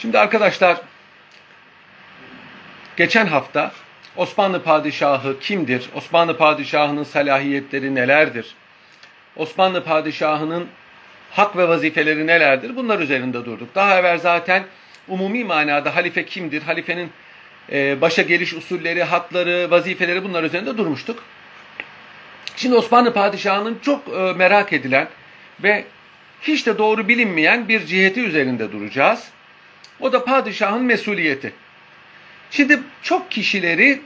Şimdi arkadaşlar geçen hafta Osmanlı padişahı kimdir? Osmanlı padişahının salahiyetleri nelerdir? Osmanlı padişahının hak ve vazifeleri nelerdir? Bunlar üzerinde durduk. Daha evvel zaten umumi manada halife kimdir? Halifenin e, başa geliş usulleri, hakları, vazifeleri bunlar üzerinde durmuştuk. Şimdi Osmanlı padişahının çok e, merak edilen ve hiç de doğru bilinmeyen bir ciheti üzerinde duracağız. O da padişahın mesuliyeti. Şimdi çok kişileri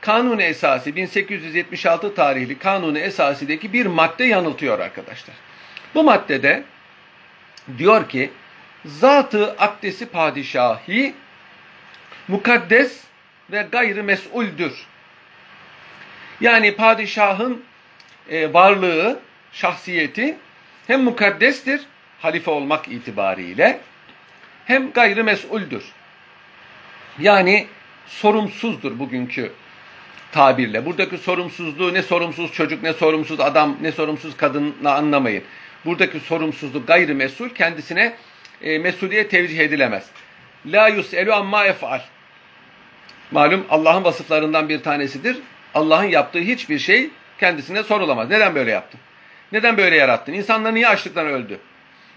Kanuni Esası 1876 tarihli Kanuni Esasi'deki bir madde yanıltıyor arkadaşlar. Bu maddede diyor ki zatı akdesi padişahi mukaddes ve gayrı mesuldür. Yani padişahın e, varlığı, şahsiyeti hem mukaddestir halife olmak itibariyle hem gayrı mesuldür. Yani sorumsuzdur bugünkü tabirle. Buradaki sorumsuzluğu ne sorumsuz çocuk, ne sorumsuz adam, ne sorumsuz kadınla anlamayın. Buradaki sorumsuzluk gayrı mesul kendisine e, mesuliyet tevcih edilemez. La yus'elu amma ef'al. Malum Allah'ın vasıflarından bir tanesidir. Allah'ın yaptığı hiçbir şey kendisine sorulamaz. Neden böyle yaptın? Neden böyle yarattın? İnsanlar niye açlıktan öldü?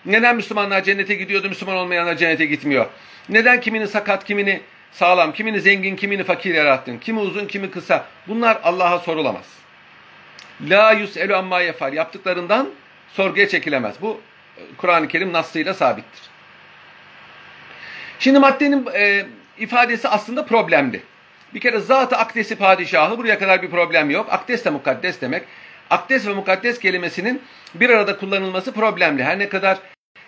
Neden Müslümanlar cennete gidiyordu, Müslüman olmayanlar cennete gitmiyor? Neden kimini sakat, kimini sağlam, kimini zengin, kimini fakir yarattın? Kimi uzun, kimi kısa? Bunlar Allah'a sorulamaz. La yus'elu amma yefal. Yaptıklarından sorguya çekilemez. Bu Kur'an-ı Kerim nasıyla sabittir. Şimdi maddenin e, ifadesi aslında problemdi. Bir kere zatı akdesi padişahı buraya kadar bir problem yok. Akdes de mukaddes demek. Akdes ve mukaddes kelimesinin bir arada kullanılması problemli. Her ne kadar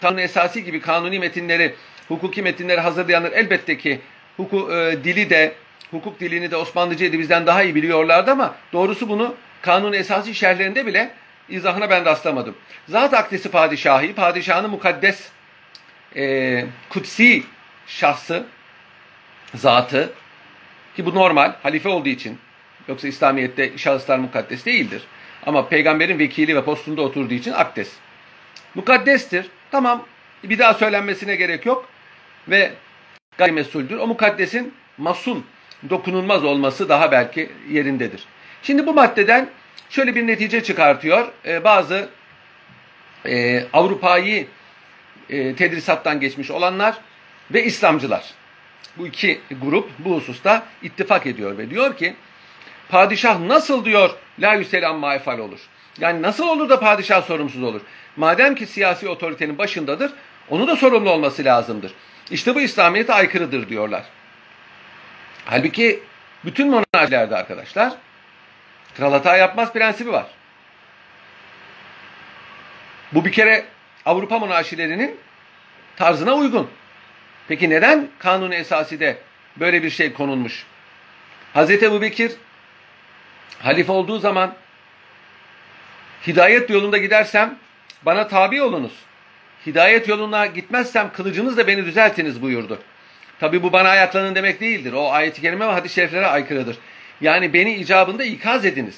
kanun esası gibi kanuni metinleri, hukuki metinleri hazırlayanlar elbette ki hukuk e, dili de, hukuk dilini de Osmanlıcayı bizden daha iyi biliyorlardı ama doğrusu bunu kanun esası şerhlerinde bile izahına ben rastlamadım. Zat akdesi padişahı, padişahın mukaddes, e, kutsi şahsı, zatı ki bu normal, halife olduğu için. Yoksa İslamiyet'te şahıslar mukaddes değildir. Ama peygamberin vekili ve postunda oturduğu için akdes. Mukaddestir. Tamam. Bir daha söylenmesine gerek yok. Ve gayrimesuldür. O mukaddesin masun, dokunulmaz olması daha belki yerindedir. Şimdi bu maddeden şöyle bir netice çıkartıyor. Ee, bazı e, Avrupa'yı e, tedrisattan geçmiş olanlar ve İslamcılar. Bu iki grup bu hususta ittifak ediyor ve diyor ki padişah nasıl diyor la yüselam maifal olur. Yani nasıl olur da padişah sorumsuz olur? Madem ki siyasi otoritenin başındadır, onu da sorumlu olması lazımdır. İşte bu İslamiyet'e aykırıdır diyorlar. Halbuki bütün monarşilerde arkadaşlar kral hata yapmaz prensibi var. Bu bir kere Avrupa monarşilerinin tarzına uygun. Peki neden kanun esaside böyle bir şey konulmuş? Hazreti Ebu Bekir halife olduğu zaman hidayet yolunda gidersem bana tabi olunuz. Hidayet yoluna gitmezsem kılıcınızla beni düzeltiniz buyurdu. Tabi bu bana ayaklanın demek değildir. O ayet-i kerime ve hadis-i şeriflere aykırıdır. Yani beni icabında ikaz ediniz.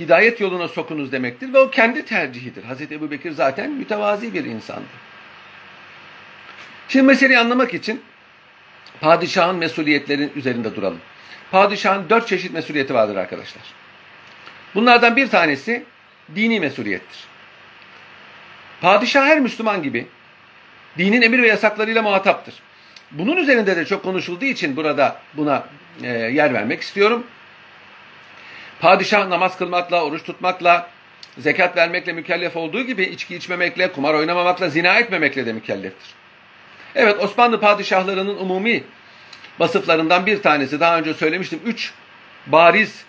Hidayet yoluna sokunuz demektir ve o kendi tercihidir. Hazreti Ebu Bekir zaten mütevazi bir insandı. Şimdi meseleyi anlamak için padişahın mesuliyetlerin üzerinde duralım. Padişahın dört çeşit mesuliyeti vardır arkadaşlar. Bunlardan bir tanesi dini mesuliyettir. Padişah her Müslüman gibi dinin emir ve yasaklarıyla muhataptır. Bunun üzerinde de çok konuşulduğu için burada buna e, yer vermek istiyorum. Padişah namaz kılmakla, oruç tutmakla, zekat vermekle mükellef olduğu gibi içki içmemekle, kumar oynamamakla, zina etmemekle de mükelleftir. Evet Osmanlı padişahlarının umumi vasıflarından bir tanesi daha önce söylemiştim. Üç bariz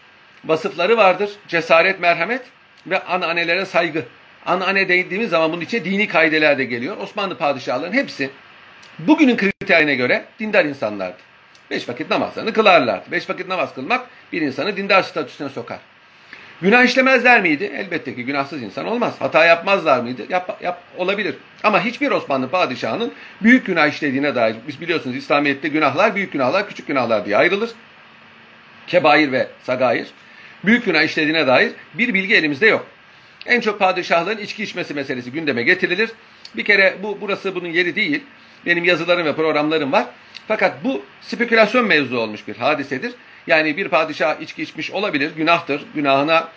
vasıfları vardır. Cesaret, merhamet ve anneannelere saygı. Anneanne dediğimiz zaman bunun içine dini kaideler de geliyor. Osmanlı padişahlarının hepsi bugünün kriterine göre dindar insanlardı. Beş vakit namazlarını kılarlardı. Beş vakit namaz kılmak bir insanı dindar statüsüne sokar. Günah işlemezler miydi? Elbette ki günahsız insan olmaz. Hata yapmazlar mıydı? Yap, yap olabilir. Ama hiçbir Osmanlı padişahının büyük günah işlediğine dair, biz biliyorsunuz İslamiyet'te günahlar, büyük günahlar, küçük günahlar diye ayrılır. Kebair ve sagair. Büyük günah işlediğine dair bir bilgi elimizde yok. En çok padişahların içki içmesi meselesi gündeme getirilir. Bir kere bu burası bunun yeri değil. Benim yazılarım ve programlarım var. Fakat bu spekülasyon mevzu olmuş bir hadisedir. Yani bir padişah içki içmiş olabilir, günahtır, günahına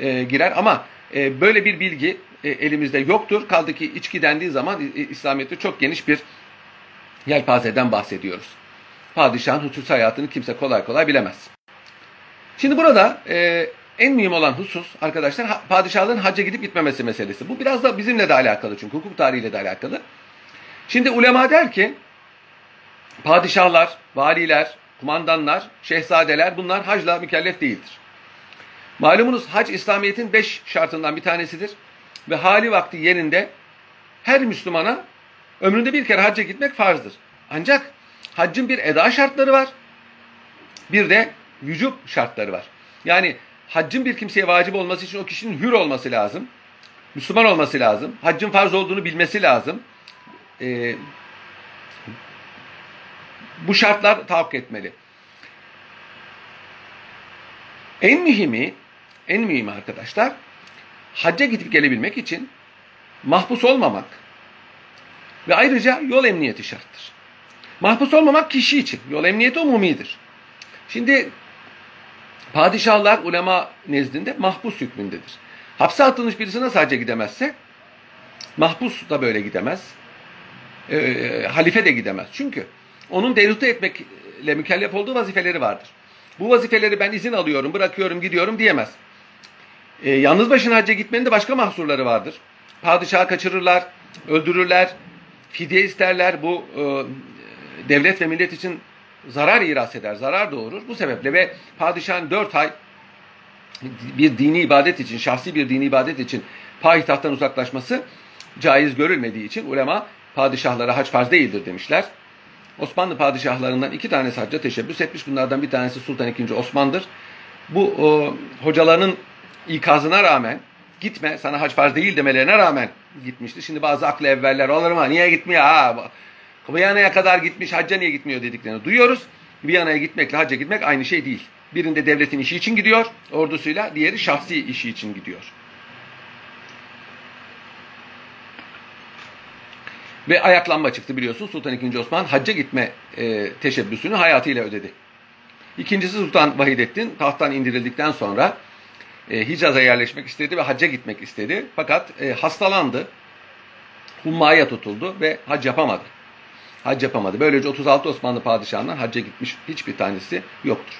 e, girer ama e, böyle bir bilgi e, elimizde yoktur. Kaldı ki içki dendiği zaman e, İslamiyet'te çok geniş bir yelpazeden bahsediyoruz. Padişahın hususi hayatını kimse kolay kolay bilemez. Şimdi burada e, en mühim olan husus arkadaşlar padişahların hacca gidip gitmemesi meselesi. Bu biraz da bizimle de alakalı çünkü hukuk tarihiyle de alakalı. Şimdi ulema der ki padişahlar, valiler, kumandanlar, şehzadeler bunlar hacla mükellef değildir. Malumunuz hac İslamiyet'in beş şartından bir tanesidir. Ve hali vakti yerinde her Müslümana ömründe bir kere hacca gitmek farzdır. Ancak haccın bir eda şartları var. Bir de vücub şartları var. Yani haccın bir kimseye vacip olması için o kişinin hür olması lazım. Müslüman olması lazım. Haccın farz olduğunu bilmesi lazım. Ee, bu şartlar tahakkuk etmeli. En mühimi, en mühimi arkadaşlar, hacca gidip gelebilmek için mahpus olmamak ve ayrıca yol emniyeti şarttır. Mahpus olmamak kişi için, yol emniyeti umumidir. Şimdi padişahlar ulema nezdinde mahpus hükmündedir. Hapse atılmış birisi nasıl hacca gidemezse, mahpus da böyle gidemez, e, halife de gidemez. Çünkü onun devrüte etmekle mükellef olduğu vazifeleri vardır. Bu vazifeleri ben izin alıyorum, bırakıyorum, gidiyorum diyemez. E, yalnız başına hacca gitmenin de başka mahsurları vardır. Padişahı kaçırırlar, öldürürler, fidye isterler. Bu e, devlet ve millet için zarar iras eder, zarar doğurur. Bu sebeple ve padişahın dört ay bir dini ibadet için, şahsi bir dini ibadet için payitahttan uzaklaşması caiz görülmediği için ulema padişahlara hac farz değildir demişler. Osmanlı padişahlarından iki tanesi hacca teşebbüs etmiş. Bunlardan bir tanesi Sultan II. Osman'dır. Bu o, hocalarının ikazına rağmen gitme sana hac farz değil demelerine rağmen gitmişti. Şimdi bazı aklı evveller olur mu? Niye gitmiyor? Ha, Viyana'ya kadar gitmiş hacca niye gitmiyor dediklerini duyuyoruz. Viyana'ya gitmekle hacca gitmek aynı şey değil. Birinde devletin işi için gidiyor ordusuyla, diğeri şahsi işi için gidiyor. Ve ayaklanma çıktı biliyorsun. Sultan II. Osman hacca gitme e, teşebbüsünü hayatıyla ödedi. İkincisi Sultan Vahidettin tahttan indirildikten sonra e, Hicaz'a yerleşmek istedi ve hacca gitmek istedi. Fakat e, hastalandı. Hummaya tutuldu ve hac yapamadı. Hac yapamadı. Böylece 36 Osmanlı padişahından hacca gitmiş hiçbir tanesi yoktur.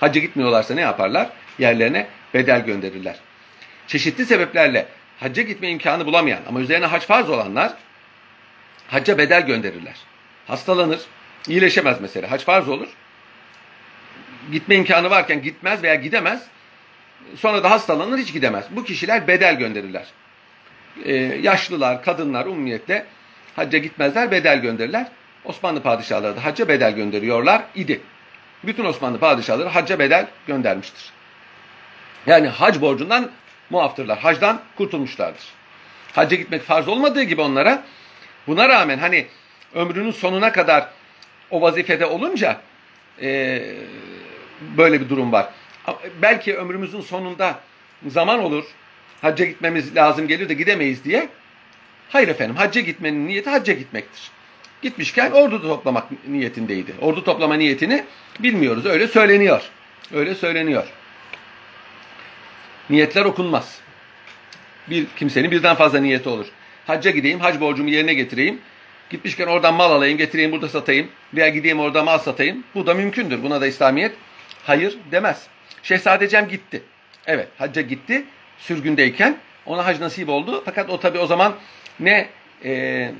Hacca gitmiyorlarsa ne yaparlar? Yerlerine bedel gönderirler. Çeşitli sebeplerle hacca gitme imkanı bulamayan ama üzerine hac farz olanlar hacca bedel gönderirler. Hastalanır, iyileşemez mesela. Hac farz olur. Gitme imkanı varken gitmez veya gidemez. Sonra da hastalanır hiç gidemez. Bu kişiler bedel gönderirler. Ee, yaşlılar, kadınlar umumiyetle hacca gitmezler, bedel gönderirler. Osmanlı padişahları da hacca bedel gönderiyorlar idi. Bütün Osmanlı padişahları hacca bedel göndermiştir. Yani hac borcundan muaftırlar. Hacdan kurtulmuşlardır. Hacca gitmek farz olmadığı gibi onlara buna rağmen hani ömrünün sonuna kadar o vazifede olunca e, böyle bir durum var. Belki ömrümüzün sonunda zaman olur, hacca gitmemiz lazım gelir de gidemeyiz diye. Hayır efendim, hacca gitmenin niyeti hacca gitmektir. Gitmişken ordu toplamak niyetindeydi. Ordu toplama niyetini bilmiyoruz. Öyle söyleniyor. Öyle söyleniyor. Niyetler okunmaz. Bir kimsenin birden fazla niyeti olur. Hacca gideyim, hac borcumu yerine getireyim. Gitmişken oradan mal alayım, getireyim burada satayım. Veya gideyim orada mal satayım. Bu da mümkündür. Buna da İslamiyet hayır demez. Şehzadecem gitti. Evet, hacca gitti. Sürgündeyken ona hac nasip oldu. Fakat o tabi o zaman ne e,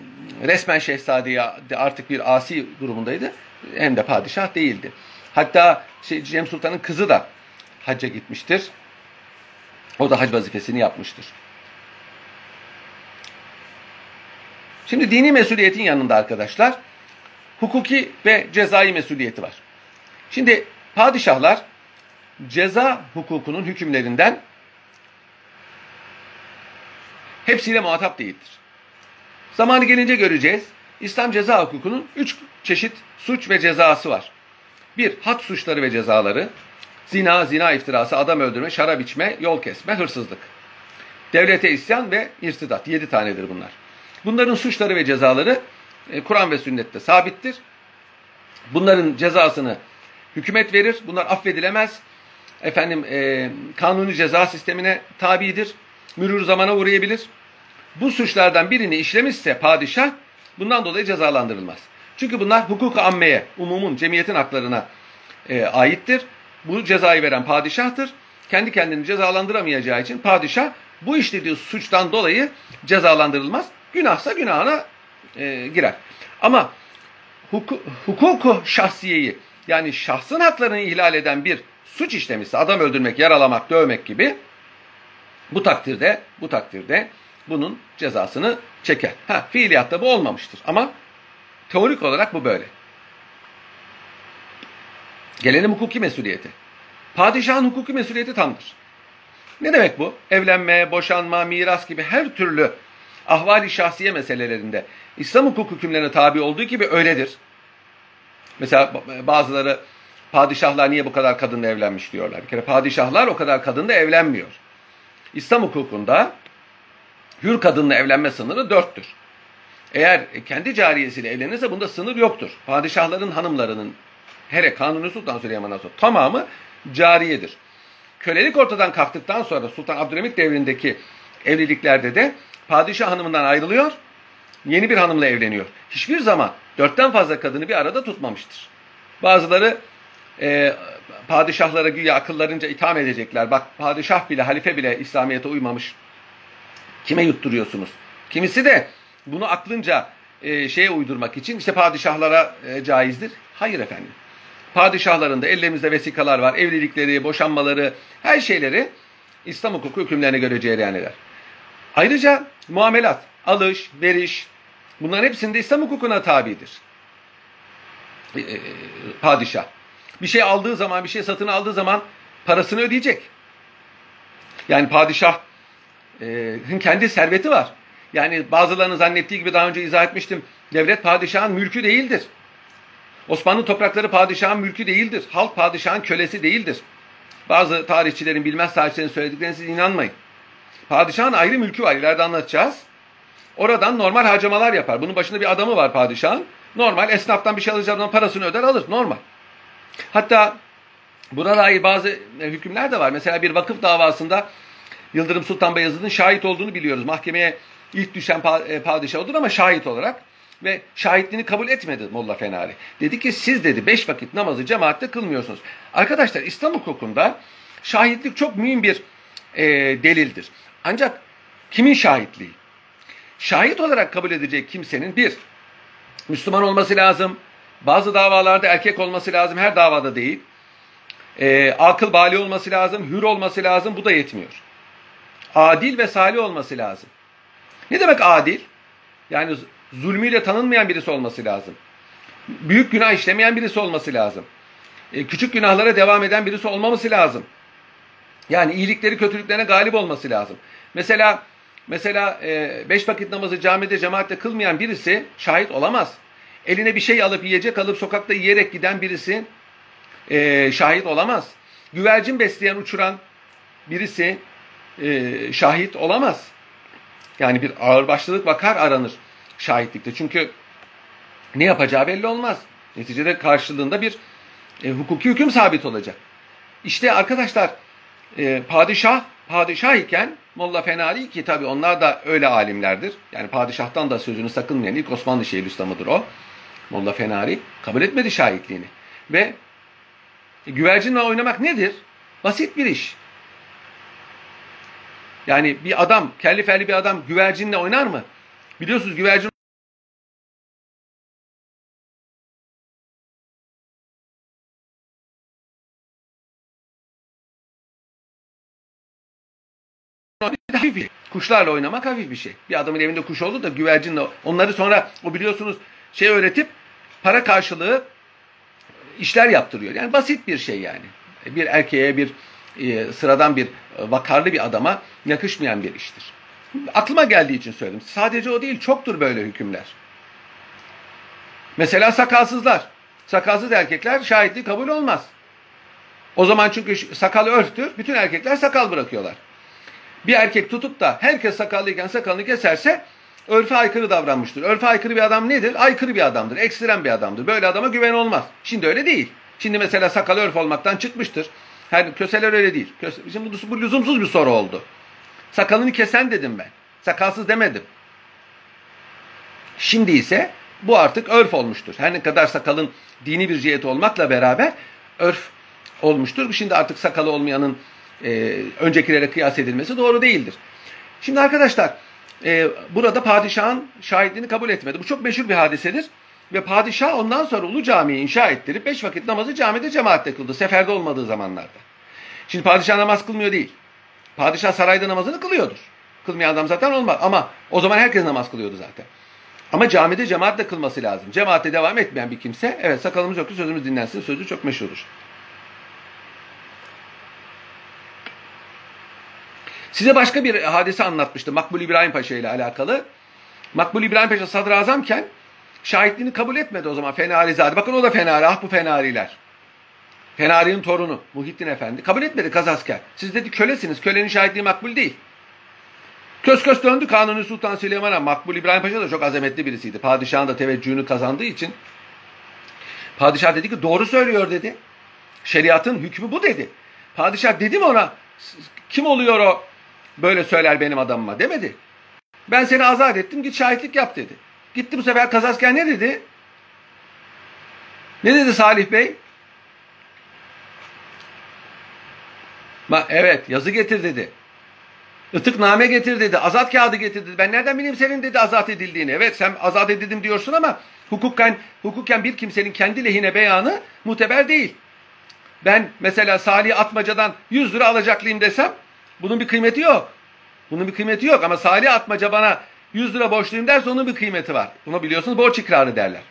resmen şehzadeye artık bir asi durumundaydı hem de padişah değildi. Hatta şey, Cem Sultan'ın kızı da hacca gitmiştir. O da hac vazifesini yapmıştır. Şimdi dini mesuliyetin yanında arkadaşlar hukuki ve cezai mesuliyeti var. Şimdi padişahlar ceza hukukunun hükümlerinden hepsiyle muhatap değildir. Zamanı gelince göreceğiz. İslam ceza hukukunun üç çeşit suç ve cezası var. Bir, had suçları ve cezaları. Zina, zina iftirası, adam öldürme, şarap içme, yol kesme, hırsızlık. Devlete isyan ve irtidat. Yedi tanedir bunlar. Bunların suçları ve cezaları e, Kur'an ve sünnette sabittir. Bunların cezasını hükümet verir. Bunlar affedilemez. Efendim e, kanuni ceza sistemine tabidir. Mürür zamana uğrayabilir. Bu suçlardan birini işlemişse padişah bundan dolayı cezalandırılmaz. Çünkü bunlar hukuk ammeye, umumun, cemiyetin haklarına e, aittir. Bu cezayı veren padişahtır. Kendi kendini cezalandıramayacağı için padişah bu işlediği suçtan dolayı cezalandırılmaz. Günahsa günahına e, girer. Ama huku, hukuku şahsiyeyi yani şahsın haklarını ihlal eden bir suç işlemişse adam öldürmek, yaralamak, dövmek gibi bu takdirde bu takdirde bunun cezasını çeker. Ha fiiliyatta bu olmamıştır ama teorik olarak bu böyle. Gelelim hukuki mesuliyeti. Padişahın hukuki mesuliyeti tamdır. Ne demek bu? Evlenme, boşanma, miras gibi her türlü ahvali şahsiye meselelerinde İslam hukuk hükümlerine tabi olduğu gibi öyledir. Mesela bazıları padişahlar niye bu kadar kadınla evlenmiş diyorlar. Bir kere padişahlar o kadar kadınla evlenmiyor. İslam hukukunda hür kadınla evlenme sınırı dörttür. Eğer kendi cariyesiyle evlenirse bunda sınır yoktur. Padişahların hanımlarının hele Kanuni Sultan Süleyman'dan sonra tamamı cariyedir. Kölelik ortadan kalktıktan sonra Sultan Abdülhamit devrindeki evliliklerde de padişah hanımından ayrılıyor, yeni bir hanımla evleniyor. Hiçbir zaman dörtten fazla kadını bir arada tutmamıştır. Bazıları e, padişahlara güya akıllarınca itham edecekler. Bak padişah bile, halife bile İslamiyet'e uymamış. Kime yutturuyorsunuz? Kimisi de bunu aklınca e, şeye uydurmak için işte padişahlara e, caizdir. Hayır efendim. Padişahların da ellerimizde vesikalar var. Evlilikleri, boşanmaları, her şeyleri İslam hukuku hükümlerine göre cereyan eder. Ayrıca muamelat, alış, veriş bunların hepsinde İslam hukukuna tabidir. E, e, padişah. Bir şey aldığı zaman, bir şey satın aldığı zaman parasını ödeyecek. Yani padişahın kendi serveti var. Yani bazılarının zannettiği gibi daha önce izah etmiştim. Devlet padişahın mülkü değildir. Osmanlı toprakları padişahın mülkü değildir. Halk padişahın kölesi değildir. Bazı tarihçilerin, bilmez tarihçilerin söylediklerine siz inanmayın. Padişahın ayrı mülkü var. İleride anlatacağız. Oradan normal harcamalar yapar. Bunun başında bir adamı var padişahın. Normal esnaftan bir şey alacağı zaman parasını öder alır. Normal. Hatta buna dair bazı e, hükümler de var. Mesela bir vakıf davasında Yıldırım Sultan Beyazıt'ın şahit olduğunu biliyoruz. Mahkemeye ilk düşen e, padişah odur ama şahit olarak ve şahitliğini kabul etmedi Molla Fenari. Dedi ki siz dedi beş vakit namazı cemaatte kılmıyorsunuz. Arkadaşlar İslam hukukunda şahitlik çok mühim bir e, delildir. Ancak kimin şahitliği? Şahit olarak kabul edecek kimsenin bir, Müslüman olması lazım. Bazı davalarda erkek olması lazım. Her davada değil. E, akıl bali olması lazım. Hür olması lazım. Bu da yetmiyor. Adil ve salih olması lazım. Ne demek adil? Yani zulmüyle tanınmayan birisi olması lazım. Büyük günah işlemeyen birisi olması lazım. E, küçük günahlara devam eden birisi olmaması lazım. Yani iyilikleri kötülüklerine galip olması lazım. Mesela mesela e, beş vakit namazı camide cemaatle kılmayan birisi şahit olamaz. Eline bir şey alıp yiyecek alıp sokakta yiyerek giden birisi e, şahit olamaz. Güvercin besleyen uçuran birisi e, şahit olamaz. Yani bir ağırbaşlılık vakar aranır şahitlikte. Çünkü ne yapacağı belli olmaz. Neticede karşılığında bir e, hukuki hüküm sabit olacak. İşte arkadaşlar e, padişah padişah iken Molla Fenari ki tabi onlar da öyle alimlerdir. Yani padişahtan da sözünü sakınmayan ilk Osmanlı Şeyhülislam'ıdır o. Molla Fenari kabul etmedi şahitliğini. Ve güvercinle oynamak nedir? Basit bir iş. Yani bir adam, kelli felli bir adam güvercinle oynar mı? Biliyorsunuz güvercin hafif bir şey. Kuşlarla oynamak hafif bir şey. Bir adamın evinde kuş oldu da güvercinle onları sonra o biliyorsunuz şey öğretip para karşılığı işler yaptırıyor. Yani basit bir şey yani. Bir erkeğe bir sıradan bir e, vakarlı bir adama yakışmayan bir iştir. Aklıma geldiği için söyledim. Sadece o değil, çoktur böyle hükümler. Mesela sakalsızlar. Sakalsız erkekler şahitliği kabul olmaz. O zaman çünkü sakal örftür, bütün erkekler sakal bırakıyorlar. Bir erkek tutup da herkes sakallıyken sakalını keserse örfe aykırı davranmıştır. Örfe aykırı bir adam nedir? Aykırı bir adamdır, ekstrem bir adamdır. Böyle adama güven olmaz. Şimdi öyle değil. Şimdi mesela sakal örf olmaktan çıkmıştır. Her köseler öyle değil. Köse, şimdi bu, bu lüzumsuz bir soru oldu. Sakalını kesen dedim ben. Sakalsız demedim. Şimdi ise bu artık örf olmuştur. Her ne kadar sakalın dini bir ciheti olmakla beraber örf olmuştur. Şimdi artık sakalı olmayanın e, öncekilere kıyas edilmesi doğru değildir. Şimdi arkadaşlar e, burada padişahın şahitliğini kabul etmedi. Bu çok meşhur bir hadisedir. Ve padişah ondan sonra Ulu Cami'yi inşa ettirip beş vakit namazı camide cemaatle kıldı. Seferde olmadığı zamanlarda. Şimdi padişah namaz kılmıyor değil. Padişah sarayda namazını kılıyordur. Kılmayan adam zaten olmaz. Ama o zaman herkes namaz kılıyordu zaten. Ama camide cemaatle kılması lazım. Cemaate devam etmeyen bir kimse, evet sakalımız yok ki sözümüz dinlensin sözü çok meşhurdur. Size başka bir hadise anlatmıştım Makbul İbrahim Paşa ile alakalı. Makbul İbrahim Paşa sadrazamken şahitliğini kabul etmedi o zaman Fenarizade. Bakın o da Fenari, ah bu Fenariler. Fenari'nin torunu Muhittin Efendi. Kabul etmedi kazasker. Siz dedi kölesiniz, kölenin şahitliği makbul değil. Kös kös döndü Kanuni Sultan Süleyman'a. Makbul İbrahim Paşa da çok azametli birisiydi. Padişahın da teveccühünü kazandığı için. Padişah dedi ki doğru söylüyor dedi. Şeriatın hükmü bu dedi. Padişah dedi mi ona kim oluyor o böyle söyler benim adamıma demedi. Ben seni azat ettim git şahitlik yap dedi. Gitti bu sefer Kazasker ne dedi? Ne dedi Salih Bey? Ma evet yazı getir dedi. Itıkname getir dedi. Azat kağıdı getir dedi. Ben nereden bileyim senin dedi azat edildiğini. Evet sen azat edildim diyorsun ama hukukken, hukukken bir kimsenin kendi lehine beyanı muteber değil. Ben mesela Salih Atmaca'dan 100 lira alacaklıyım desem bunun bir kıymeti yok. Bunun bir kıymeti yok ama Salih Atmaca bana 100 lira borçluyum derse onun bir kıymeti var. Bunu biliyorsunuz borç ikrarı derler.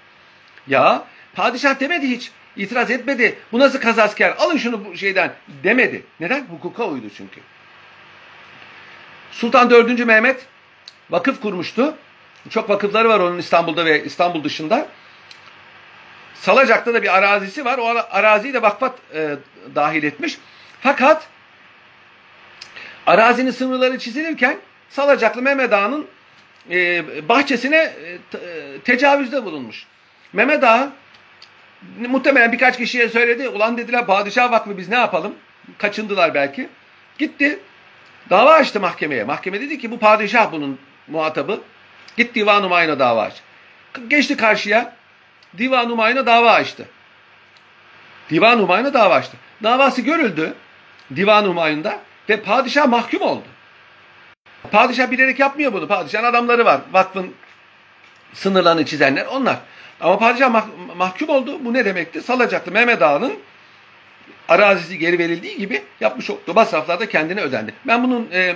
Ya padişah demedi hiç. İtiraz etmedi. Bu nasıl kazasker? Alın şunu bu şeyden demedi. Neden? Hukuka uydu çünkü. Sultan 4. Mehmet vakıf kurmuştu. Çok vakıfları var onun İstanbul'da ve İstanbul dışında. Salacak'ta da bir arazisi var. O araziyi de vakfa e, dahil etmiş. Fakat arazinin sınırları çizilirken Salacaklı Mehmet Ağa'nın e, bahçesine e, e, tecavüzde bulunmuş. Mehmet Ağa muhtemelen birkaç kişiye söyledi. Ulan dediler padişah vakfı biz ne yapalım? Kaçındılar belki. Gitti. Dava açtı mahkemeye. Mahkeme dedi ki bu padişah bunun muhatabı. Git divan umayına dava aç. Geçti karşıya. Divan umayına dava açtı. Divan umayına dava açtı. Davası görüldü. Divan umayında ve padişah mahkum oldu. Padişah bilerek yapmıyor bunu. Padişahın adamları var. Vakfın sınırlarını çizenler onlar. Ama padişah mah mahkum oldu. Bu ne demekti? Salacaklı Mehmet Ağa'nın arazisi geri verildiği gibi yapmış olduğu masraflar da kendine ödendi. Ben bunun e, e,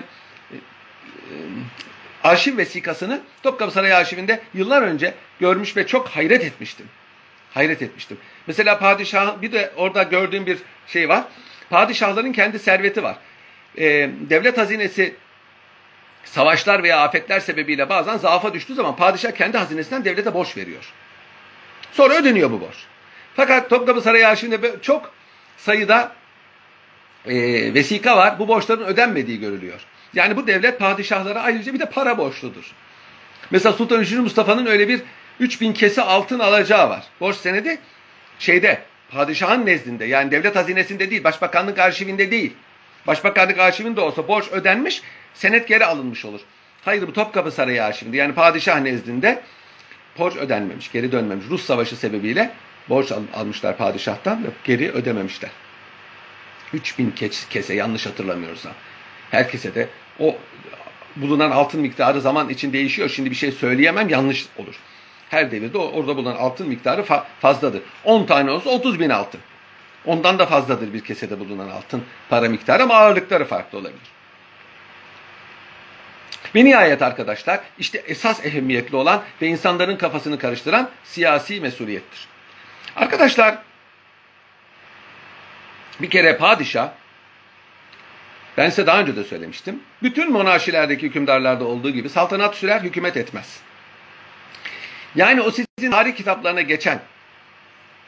arşiv vesikasını Topkapı Sarayı arşivinde yıllar önce görmüş ve çok hayret etmiştim. Hayret etmiştim. Mesela padişah bir de orada gördüğüm bir şey var. Padişahların kendi serveti var. E, devlet hazinesi savaşlar veya afetler sebebiyle bazen zaafa düştüğü zaman padişah kendi hazinesinden devlete borç veriyor. Sonra ödeniyor bu borç. Fakat Topkapı Sarayı arşivinde çok sayıda e, vesika var. Bu borçların ödenmediği görülüyor. Yani bu devlet padişahlara ayrıca bir de para borçludur. Mesela Sultan 3. Mustafa'nın öyle bir 3000 kese altın alacağı var. Borç senedi şeyde padişahın nezdinde yani devlet hazinesinde değil başbakanlık arşivinde değil. Başbakanlık arşivinde olsa borç ödenmiş senet geri alınmış olur. Hayır bu Topkapı Sarayı arşivinde yani padişah nezdinde borç ödenmemiş, geri dönmemiş. Rus savaşı sebebiyle borç al, almışlar padişahtan ve geri ödememişler. 3000 kese yanlış hatırlamıyorsam. Herkese de o bulunan altın miktarı zaman için değişiyor. Şimdi bir şey söyleyemem yanlış olur. Her devirde orada bulunan altın miktarı fa fazladır. 10 tane olsa 30 bin altın. Ondan da fazladır bir kesede bulunan altın para miktarı ama ağırlıkları farklı olabilir. Ve nihayet arkadaşlar işte esas ehemmiyetli olan ve insanların kafasını karıştıran siyasi mesuliyettir. Arkadaşlar bir kere padişah ben size daha önce de söylemiştim. Bütün monarşilerdeki hükümdarlarda olduğu gibi saltanat sürer, hükümet etmez. Yani o sizin tarih kitaplarına geçen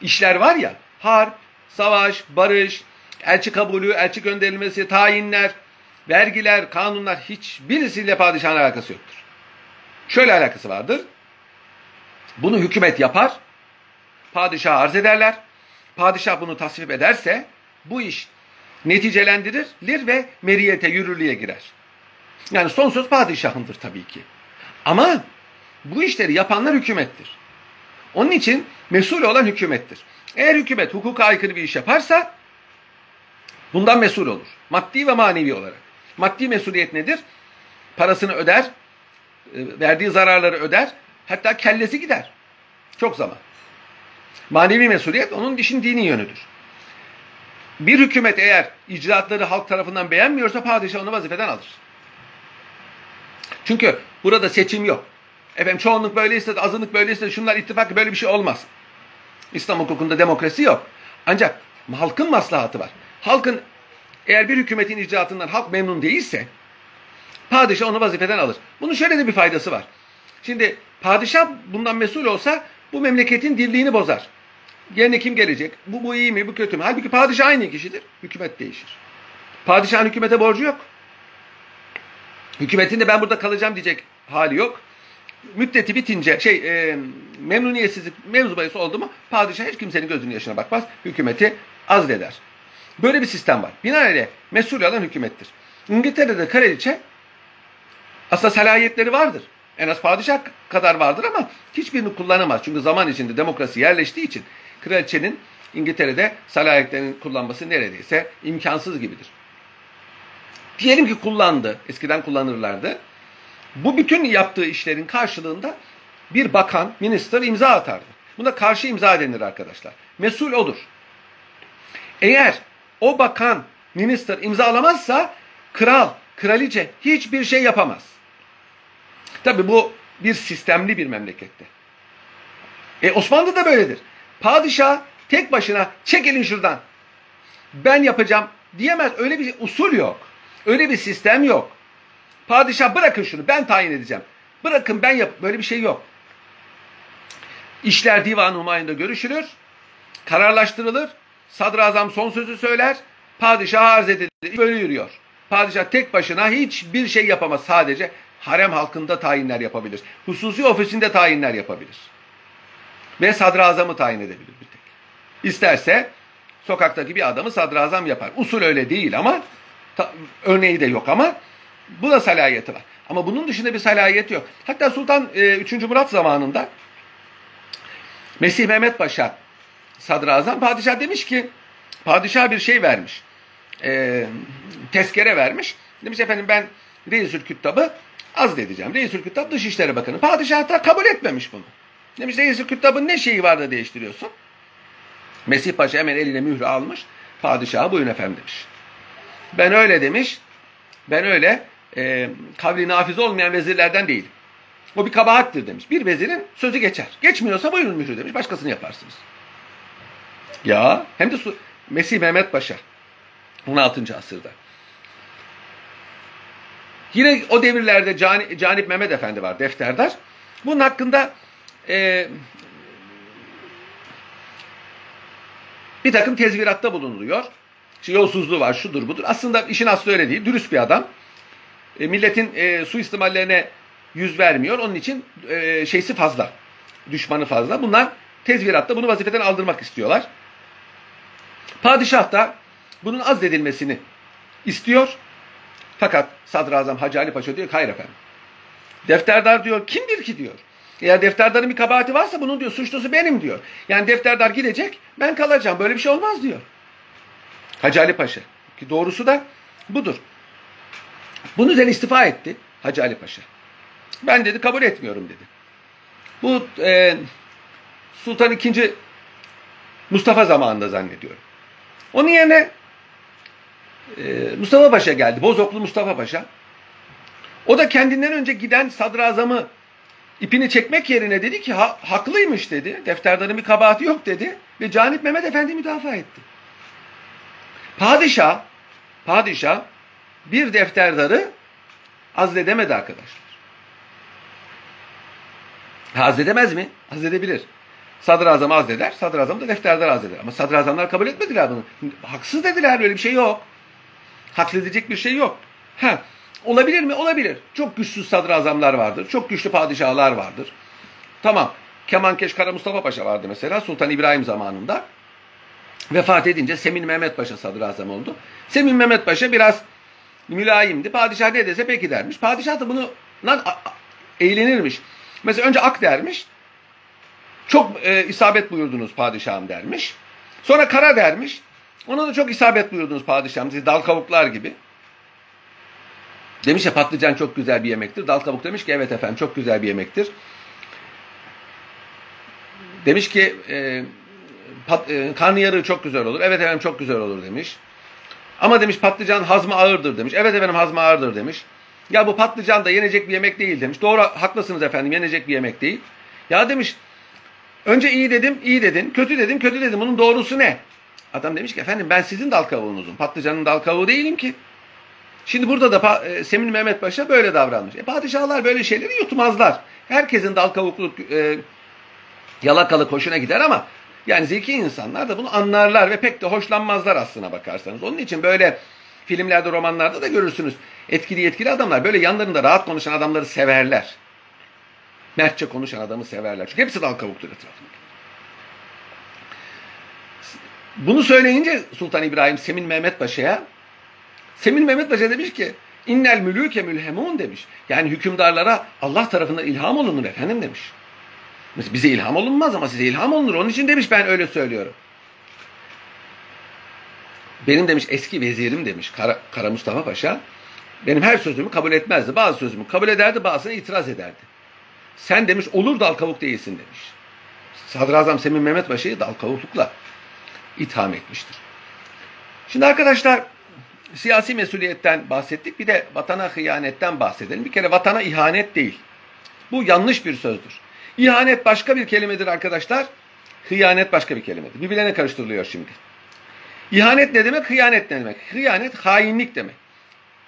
işler var ya, harp, savaş, barış, elçi kabulü, elçi gönderilmesi, tayinler, vergiler, kanunlar hiçbirisiyle padişahın alakası yoktur. Şöyle alakası vardır. Bunu hükümet yapar. Padişah arz ederler. Padişah bunu tasvip ederse bu iş neticelendirilir ve meriyete, yürürlüğe girer. Yani son söz padişahındır tabii ki. Ama bu işleri yapanlar hükümettir. Onun için mesul olan hükümettir. Eğer hükümet hukuka aykırı bir iş yaparsa bundan mesul olur. Maddi ve manevi olarak. Maddi mesuliyet nedir? Parasını öder, e, verdiği zararları öder, hatta kellesi gider. Çok zaman. Manevi mesuliyet onun işin dini yönüdür. Bir hükümet eğer icraatları halk tarafından beğenmiyorsa padişah onu vazifeden alır. Çünkü burada seçim yok. Efendim çoğunluk böyle istedi, azınlık böyle istedi, şunlar ittifak böyle bir şey olmaz. İslam hukukunda demokrasi yok. Ancak halkın maslahatı var. Halkın eğer bir hükümetin icraatından halk memnun değilse padişah onu vazifeden alır. Bunun şöyle de bir faydası var. Şimdi padişah bundan mesul olsa bu memleketin dirliğini bozar. Yerine kim gelecek? Bu, bu iyi mi, bu kötü mü? Halbuki padişah aynı kişidir. Hükümet değişir. Padişahın hükümete borcu yok. Hükümetin de ben burada kalacağım diyecek hali yok. Müddeti bitince şey e, memnuniyetsizlik mevzu bahis oldu mu padişah hiç kimsenin gözünün yaşına bakmaz. Hükümeti azleder. Böyle bir sistem var. Binaenaleyh mesul olan hükümettir. İngiltere'de kraliçe aslında salahiyetleri vardır. En az padişah kadar vardır ama hiçbirini kullanamaz. Çünkü zaman içinde demokrasi yerleştiği için kraliçenin İngiltere'de salahiyetlerini kullanması neredeyse imkansız gibidir. Diyelim ki kullandı. Eskiden kullanırlardı. Bu bütün yaptığı işlerin karşılığında bir bakan, minister imza atardı. Buna karşı imza denir arkadaşlar. Mesul odur. Eğer o bakan, minister imzalamazsa kral, kraliçe hiçbir şey yapamaz. Tabi bu bir sistemli bir memlekette. E Osmanlı da böyledir. Padişah tek başına çekilin şuradan. Ben yapacağım diyemez. Öyle bir usul yok. Öyle bir sistem yok. Padişah bırakın şunu ben tayin edeceğim. Bırakın ben yap. Böyle bir şey yok. İşler divan humayında görüşülür. Kararlaştırılır. Sadrazam son sözü söyler. Padişah arz edilir. Böyle yürüyor. Padişah tek başına hiçbir şey yapamaz. Sadece harem halkında tayinler yapabilir. Hususi ofisinde tayinler yapabilir. Ve sadrazamı tayin edebilir bir tek. İsterse sokaktaki bir adamı sadrazam yapar. Usul öyle değil ama ta, örneği de yok ama bu da salahiyeti var. Ama bunun dışında bir salahiyeti yok. Hatta Sultan e, 3. Murat zamanında Mesih Mehmet Paşa sadrazam padişah demiş ki padişah bir şey vermiş. E, tezkere vermiş. Demiş efendim ben Reisül Küttab'ı azledeceğim. Reisül Küttab Dışişleri Bakanı. Padişah da kabul etmemiş bunu. Demiş Reisül Küttab'ın ne şeyi var da değiştiriyorsun? Mesih Paşa hemen eline mührü almış. Padişaha buyurun efendim demiş. Ben öyle demiş. Ben öyle e, kavli nafiz olmayan vezirlerden değilim. O bir kabahattir demiş. Bir vezirin sözü geçer. Geçmiyorsa buyurun mührü demiş. Başkasını yaparsınız. Ya hem de Mesih Mehmet Paşa 16. asırda. Yine o devirlerde Cani, Canip Mehmet Efendi var defterdar. Bunun hakkında e, bir takım tezviratta bulunuluyor. İşte yolsuzluğu var, şudur budur. Aslında işin aslı öyle değil. Dürüst bir adam. E, milletin e, suistimallerine yüz vermiyor. Onun için e, şeysi fazla. Düşmanı fazla. Bunlar tezviratta bunu vazifeden aldırmak istiyorlar. Padişah da bunun azledilmesini istiyor. Fakat Sadrazam Hacı Ali Paşa diyor ki hayır efendim. Defterdar diyor kimdir ki diyor. Eğer defterdarın bir kabahati varsa bunun diyor suçlusu benim diyor. Yani defterdar gidecek ben kalacağım. Böyle bir şey olmaz diyor. Hacı Ali Paşa. Ki doğrusu da budur. Bunun üzerine istifa etti Hacı Ali Paşa. Ben dedi kabul etmiyorum dedi. Bu e, Sultan II. Mustafa zamanında zannediyorum. Onun yerine e, Mustafa Paşa geldi. Bozoklu Mustafa Paşa. O da kendinden önce giden sadrazamı ipini çekmek yerine dedi ki ha, haklıymış dedi. Defterdarın bir kabahati yok dedi. Ve Canip Mehmet Efendi müdafaa etti. Padişah, padişah bir defterdarı azledemedi arkadaşlar. Azledemez mi? Azledebilir. Sadrazam azleder, sadrazam da defterdar azleder. Ama sadrazamlar kabul etmediler bunu. Haksız dediler, böyle bir şey yok. Hakledecek bir şey yok. Ha, Olabilir mi? Olabilir. Çok güçsüz sadrazamlar vardır. Çok güçlü padişahlar vardır. Tamam. Kemankeş Kara Mustafa Paşa vardı mesela Sultan İbrahim zamanında. Vefat edince Semin Mehmet Paşa sadrazam oldu. Semin Mehmet Paşa biraz mülayimdi. Padişah ne dese peki dermiş. Padişah da bunu eğlenirmiş. Mesela önce ak dermiş. Çok e, isabet buyurdunuz padişahım dermiş. Sonra kara dermiş. Ona da çok isabet buyurdunuz padişahım. Siz dal kavuklar gibi. Demiş ya patlıcan çok güzel bir yemektir. Dal kabuk demiş ki evet efendim çok güzel bir yemektir. Demiş ki e, pat, e, karnıyarığı çok güzel olur. Evet efendim çok güzel olur demiş. Ama demiş patlıcan hazmı ağırdır demiş. Evet efendim hazmı ağırdır demiş. Ya bu patlıcan da yenecek bir yemek değil demiş. Doğru haklısınız efendim yenecek bir yemek değil. Ya demiş önce iyi dedim iyi dedin. Kötü dedim kötü dedim. Bunun doğrusu ne? Adam demiş ki efendim ben sizin dal kavuğunuzum. Patlıcanın dal kavuğu değilim ki. Şimdi burada da e, Semin Mehmet Paşa böyle davranmış. E, padişahlar böyle şeyleri yutmazlar. Herkesin dal kavukluk e, yalakalık hoşuna gider ama yani zeki insanlar da bunu anlarlar ve pek de hoşlanmazlar aslına bakarsanız. Onun için böyle filmlerde, romanlarda da görürsünüz. Etkili yetkili adamlar böyle yanlarında rahat konuşan adamları severler. Mertçe konuşan adamı severler. Çünkü hepsi dal kavuktur etrafında. Bunu söyleyince Sultan İbrahim Semin Mehmet Paşa'ya Semin Mehmet Paşa demiş ki innel mülüke mülhemun demiş. Yani hükümdarlara Allah tarafından ilham olunur efendim demiş. Bize ilham olunmaz ama size ilham olunur. Onun için demiş ben öyle söylüyorum. Benim demiş eski vezirim demiş Kara, Kara Mustafa Paşa. Benim her sözümü kabul etmezdi. Bazı sözümü kabul ederdi bazısına itiraz ederdi. Sen demiş olur dal kavuk değilsin demiş. Sadrazam Semin Mehmet Paşa'yı dal kavuklukla itham etmiştir. Şimdi arkadaşlar siyasi mesuliyetten bahsettik. Bir de vatana hıyanetten bahsedelim. Bir kere vatana ihanet değil. Bu yanlış bir sözdür. İhanet başka bir kelimedir arkadaşlar. Hıyanet başka bir kelimedir. Birbirlerine karıştırılıyor şimdi. İhanet ne demek? Hıyanet ne demek? Hıyanet hainlik demek.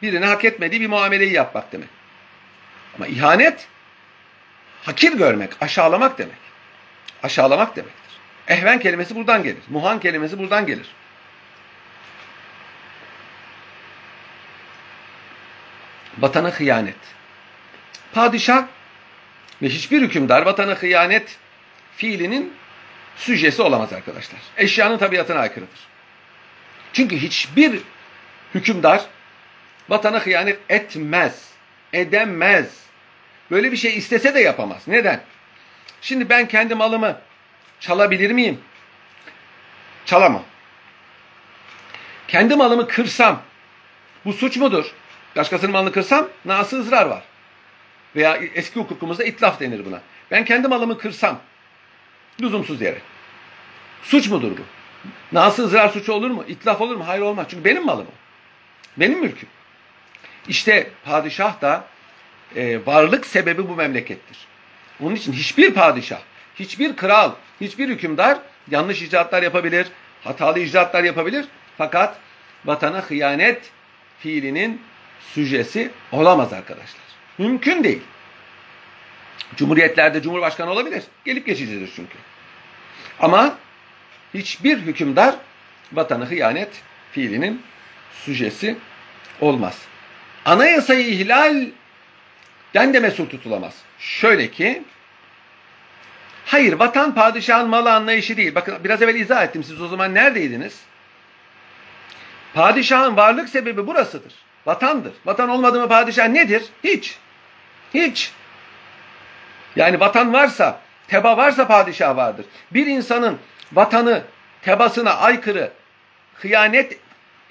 Birine hak etmediği bir muameleyi yapmak demek. Ama ihanet hakir görmek, aşağılamak demek. Aşağılamak demektir. Ehven kelimesi buradan gelir. Muhan kelimesi buradan gelir. Vatana hıyanet. Padişah ve hiçbir hükümdar vatana hıyanet fiilinin süjesi olamaz arkadaşlar. Eşyanın tabiatına aykırıdır. Çünkü hiçbir hükümdar vatana hıyanet etmez, edemez. Böyle bir şey istese de yapamaz. Neden? Şimdi ben kendi malımı çalabilir miyim? Çalamam. Kendi malımı kırsam bu suç mudur? Başkasının malını kırsam nası ızrar var. Veya eski hukukumuzda itlaf denir buna. Ben kendi malımı kırsam lüzumsuz yere. Suç mudur bu? Nası ızrar suçu olur mu? İtlaf olur mu? Hayır olmaz. Çünkü benim malım o. Benim mülküm. İşte padişah da e, varlık sebebi bu memlekettir. Onun için hiçbir padişah, hiçbir kral, hiçbir hükümdar yanlış icraatlar yapabilir, hatalı icraatlar yapabilir. Fakat vatana hıyanet fiilinin süjesi olamaz arkadaşlar. Mümkün değil. Cumhuriyetlerde cumhurbaşkanı olabilir. Gelip geçicidir çünkü. Ama hiçbir hükümdar vatanı hıyanet fiilinin süjesi olmaz. Anayasayı ihlal den de mesul tutulamaz. Şöyle ki hayır vatan padişahın malı anlayışı değil. Bakın biraz evvel izah ettim. Siz o zaman neredeydiniz? Padişahın varlık sebebi burasıdır. Vatandır. Vatan olmadı mı padişah nedir? Hiç. Hiç. Yani vatan varsa, teba varsa padişah vardır. Bir insanın vatanı, tebasına aykırı, hıyanet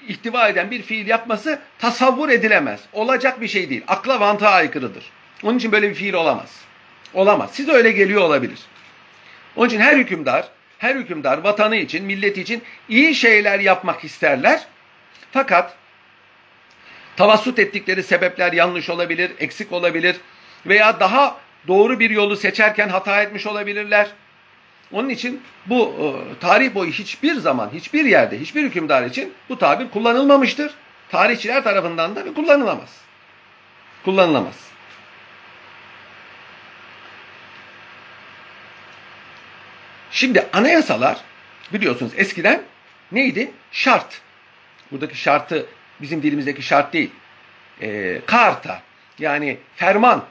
ihtiva eden bir fiil yapması tasavvur edilemez. Olacak bir şey değil. Akla mantığa aykırıdır. Onun için böyle bir fiil olamaz. Olamaz. Size öyle geliyor olabilir. Onun için her hükümdar, her hükümdar vatanı için, milleti için iyi şeyler yapmak isterler. Fakat tavassut ettikleri sebepler yanlış olabilir, eksik olabilir veya daha doğru bir yolu seçerken hata etmiş olabilirler. Onun için bu e, tarih boyu hiçbir zaman, hiçbir yerde, hiçbir hükümdar için bu tabir kullanılmamıştır. Tarihçiler tarafından da kullanılamaz. Kullanılamaz. Şimdi anayasalar biliyorsunuz eskiden neydi? Şart. Buradaki şartı bizim dilimizdeki şart değil. e, karta yani ferman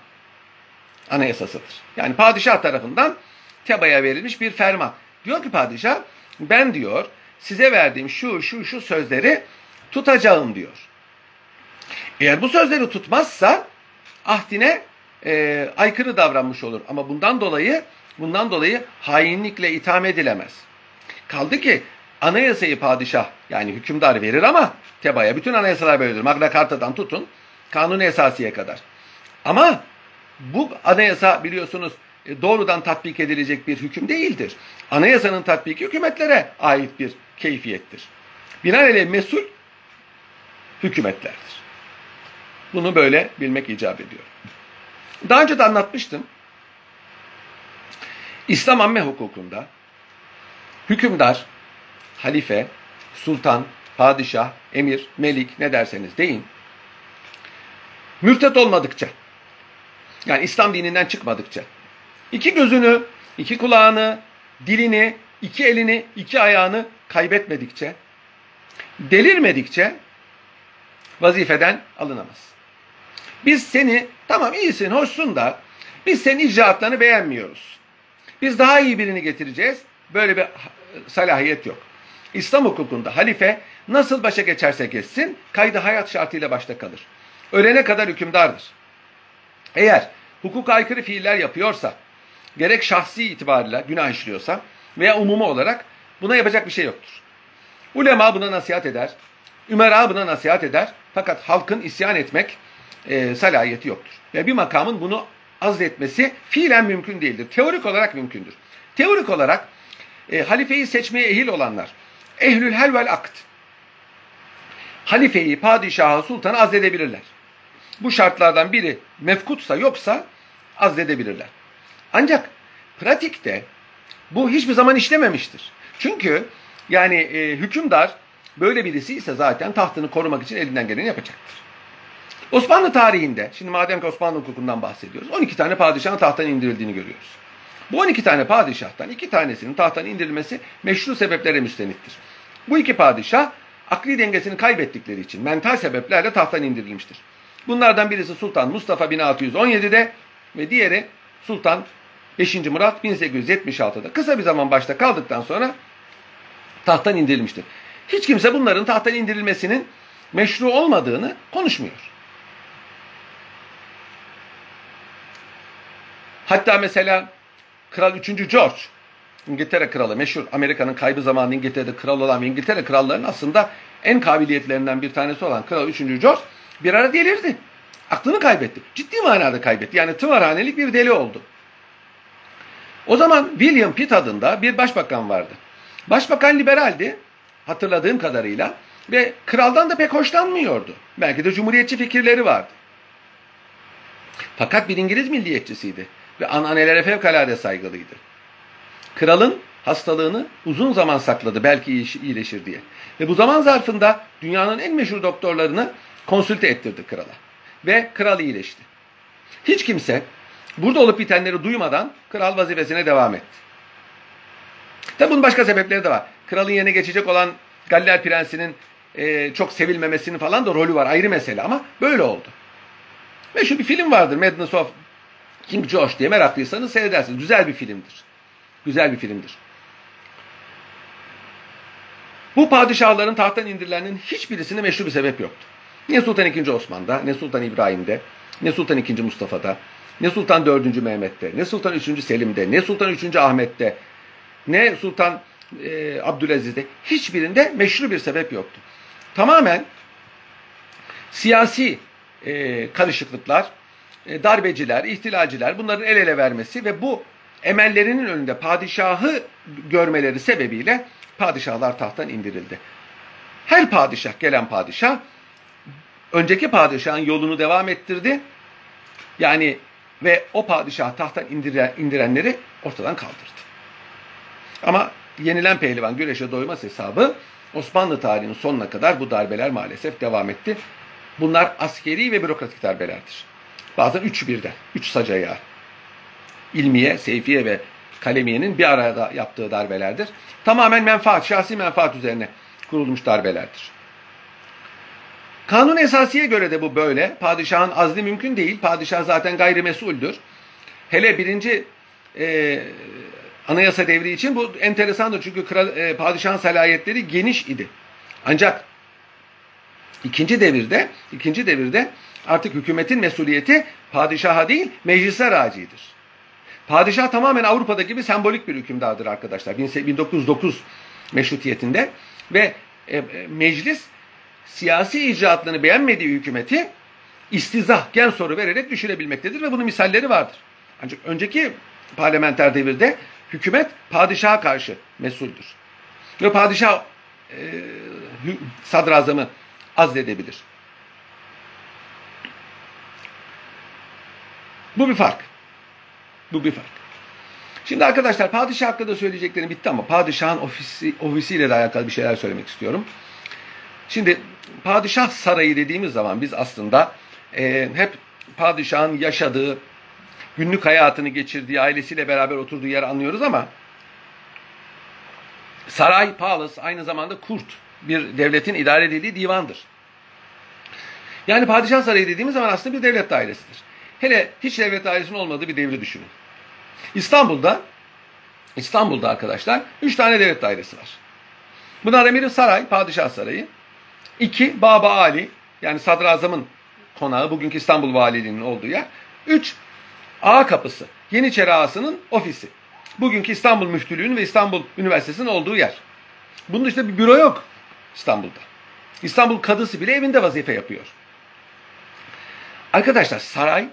anayasasıdır. Yani padişah tarafından Teba'ya verilmiş bir ferman. Diyor ki padişah ben diyor size verdiğim şu şu şu sözleri tutacağım diyor. Eğer bu sözleri tutmazsa ahdine e, aykırı davranmış olur. Ama bundan dolayı bundan dolayı hainlikle itham edilemez. Kaldı ki anayasayı padişah yani hükümdar verir ama tebaya bütün anayasalar böyledir. Magna Carta'dan tutun kanun esasiye kadar. Ama bu anayasa biliyorsunuz e, doğrudan tatbik edilecek bir hüküm değildir. Anayasanın tatbiki hükümetlere ait bir keyfiyettir. Binaenaleyh mesul hükümetlerdir. Bunu böyle bilmek icap ediyor. Daha önce de anlatmıştım. İslam amme hukukunda hükümdar, halife, sultan, padişah, emir, melik ne derseniz deyin. Mürtet olmadıkça, yani İslam dininden çıkmadıkça, iki gözünü, iki kulağını, dilini, iki elini, iki ayağını kaybetmedikçe, delirmedikçe vazifeden alınamaz. Biz seni tamam iyisin, hoşsun da biz senin icraatlarını beğenmiyoruz. Biz daha iyi birini getireceğiz. Böyle bir salahiyet yok. İslam hukukunda halife nasıl başa geçerse geçsin kaydı hayat şartıyla başta kalır. Ölene kadar hükümdardır. Eğer hukuka aykırı fiiller yapıyorsa, gerek şahsi itibariyle günah işliyorsa veya umumu olarak buna yapacak bir şey yoktur. Ulema buna nasihat eder, ümera buna nasihat eder fakat halkın isyan etmek e, salahiyeti yoktur. Ve bir makamın bunu azletmesi fiilen mümkün değildir. Teorik olarak mümkündür. Teorik olarak e, halifeyi seçmeye ehil olanlar, ehlül hel vel akt, halifeyi, padişahı, sultanı azledebilirler. Bu şartlardan biri mefkutsa yoksa azledebilirler. Ancak pratikte bu hiçbir zaman işlememiştir. Çünkü yani e, hükümdar böyle birisi ise zaten tahtını korumak için elinden geleni yapacaktır. Osmanlı tarihinde, şimdi madem ki Osmanlı hukukundan bahsediyoruz, 12 tane padişahın tahttan indirildiğini görüyoruz. Bu 12 tane padişahtan iki tanesinin tahttan indirilmesi meşru sebeplere müstenittir. Bu iki padişah akli dengesini kaybettikleri için mental sebeplerle tahttan indirilmiştir. Bunlardan birisi Sultan Mustafa 1617'de ve diğeri Sultan 5. Murat 1876'da. Kısa bir zaman başta kaldıktan sonra tahttan indirilmiştir. Hiç kimse bunların tahttan indirilmesinin meşru olmadığını konuşmuyor. Hatta mesela Kral 3. George, İngiltere kralı, meşhur Amerika'nın kaybı zamanında İngiltere'de kral olan ve İngiltere krallarının aslında en kabiliyetlerinden bir tanesi olan Kral 3. George bir ara delirdi. Aklını kaybetti. Ciddi manada kaybetti. Yani tımarhanelik bir deli oldu. O zaman William Pitt adında bir başbakan vardı. Başbakan liberaldi hatırladığım kadarıyla ve kraldan da pek hoşlanmıyordu. Belki de cumhuriyetçi fikirleri vardı. Fakat bir İngiliz milliyetçisiydi ve ananelere fevkalade saygılıydı. Kralın hastalığını uzun zaman sakladı belki iyileşir diye. Ve bu zaman zarfında dünyanın en meşhur doktorlarını konsülte ettirdi krala. Ve kral iyileşti. Hiç kimse burada olup bitenleri duymadan kral vazifesine devam etti. Tabi bunun başka sebepleri de var. Kralın yerine geçecek olan Galler Prensi'nin e, çok sevilmemesinin falan da rolü var ayrı mesele ama böyle oldu. Ve şu bir film vardır Madness of King George diye meraklıysanız seyredersiniz. Güzel bir filmdir. Güzel bir filmdir. Bu padişahların tahttan indirilerinin hiçbirisine meşru bir sebep yoktu. Ne Sultan II. Osman'da, ne Sultan İbrahim'de, ne Sultan II. Mustafa'da, ne Sultan IV. Mehmet'te, ne Sultan III. Selim'de, ne Sultan III. Ahmet'te, ne Sultan e, Abdülaziz'de hiçbirinde meşru bir sebep yoktu. Tamamen siyasi e, karışıklıklar, e, darbeciler, ihtilalciler bunların el ele vermesi ve bu emellerinin önünde padişahı görmeleri sebebiyle padişahlar tahttan indirildi. Her padişah, gelen padişah önceki padişahın yolunu devam ettirdi. Yani ve o padişah tahttan indiren, indirenleri ortadan kaldırdı. Ama yenilen pehlivan güreşe doymaz hesabı Osmanlı tarihinin sonuna kadar bu darbeler maalesef devam etti. Bunlar askeri ve bürokratik darbelerdir. Bazen üç birden, üç sacaya. İlmiye, Seyfiye ve Kalemiye'nin bir arada yaptığı darbelerdir. Tamamen menfaat, şahsi menfaat üzerine kurulmuş darbelerdir. Kanun esasiye göre de bu böyle. Padişahın azli mümkün değil. Padişah zaten gayrimesuldür. Hele birinci e, anayasa devri için bu enteresandır. Çünkü kral, e, padişahın salayetleri geniş idi. Ancak ikinci devirde, ikinci devirde artık hükümetin mesuliyeti padişaha değil meclise racidir. Padişah tamamen Avrupa'da gibi sembolik bir hükümdardır arkadaşlar. 1909 meşrutiyetinde ve e, e, meclis siyasi icraatlarını beğenmediği hükümeti istizah, gen soru vererek düşürebilmektedir ve bunun misalleri vardır. Ancak önceki parlamenter devirde hükümet padişaha karşı mesuldür. Ve padişah e, sadrazamı azledebilir. Bu bir fark. Bu bir fark. Şimdi arkadaşlar padişah hakkında söyleyeceklerim bitti ama padişahın ofisi, ofisiyle de alakalı bir şeyler söylemek istiyorum. Şimdi padişah sarayı dediğimiz zaman biz aslında e, hep padişahın yaşadığı, günlük hayatını geçirdiği, ailesiyle beraber oturduğu yer anlıyoruz ama saray, palace aynı zamanda kurt bir devletin idare edildiği divandır. Yani padişah sarayı dediğimiz zaman aslında bir devlet dairesidir. Hele hiç devlet dairesinin olmadığı bir devri düşünün. İstanbul'da İstanbul'da arkadaşlar 3 tane devlet dairesi var. Bunlardan biri saray, padişah sarayı. İki, Baba Ali yani sadrazamın konağı, bugünkü İstanbul Valiliğinin olduğu yer. Üç, A kapısı, Yeniçeri Ağası'nın ofisi. Bugünkü İstanbul Müftülüğü'nün ve İstanbul Üniversitesi'nin olduğu yer. Bunun dışında bir büro yok İstanbul'da. İstanbul Kadısı bile evinde vazife yapıyor. Arkadaşlar saray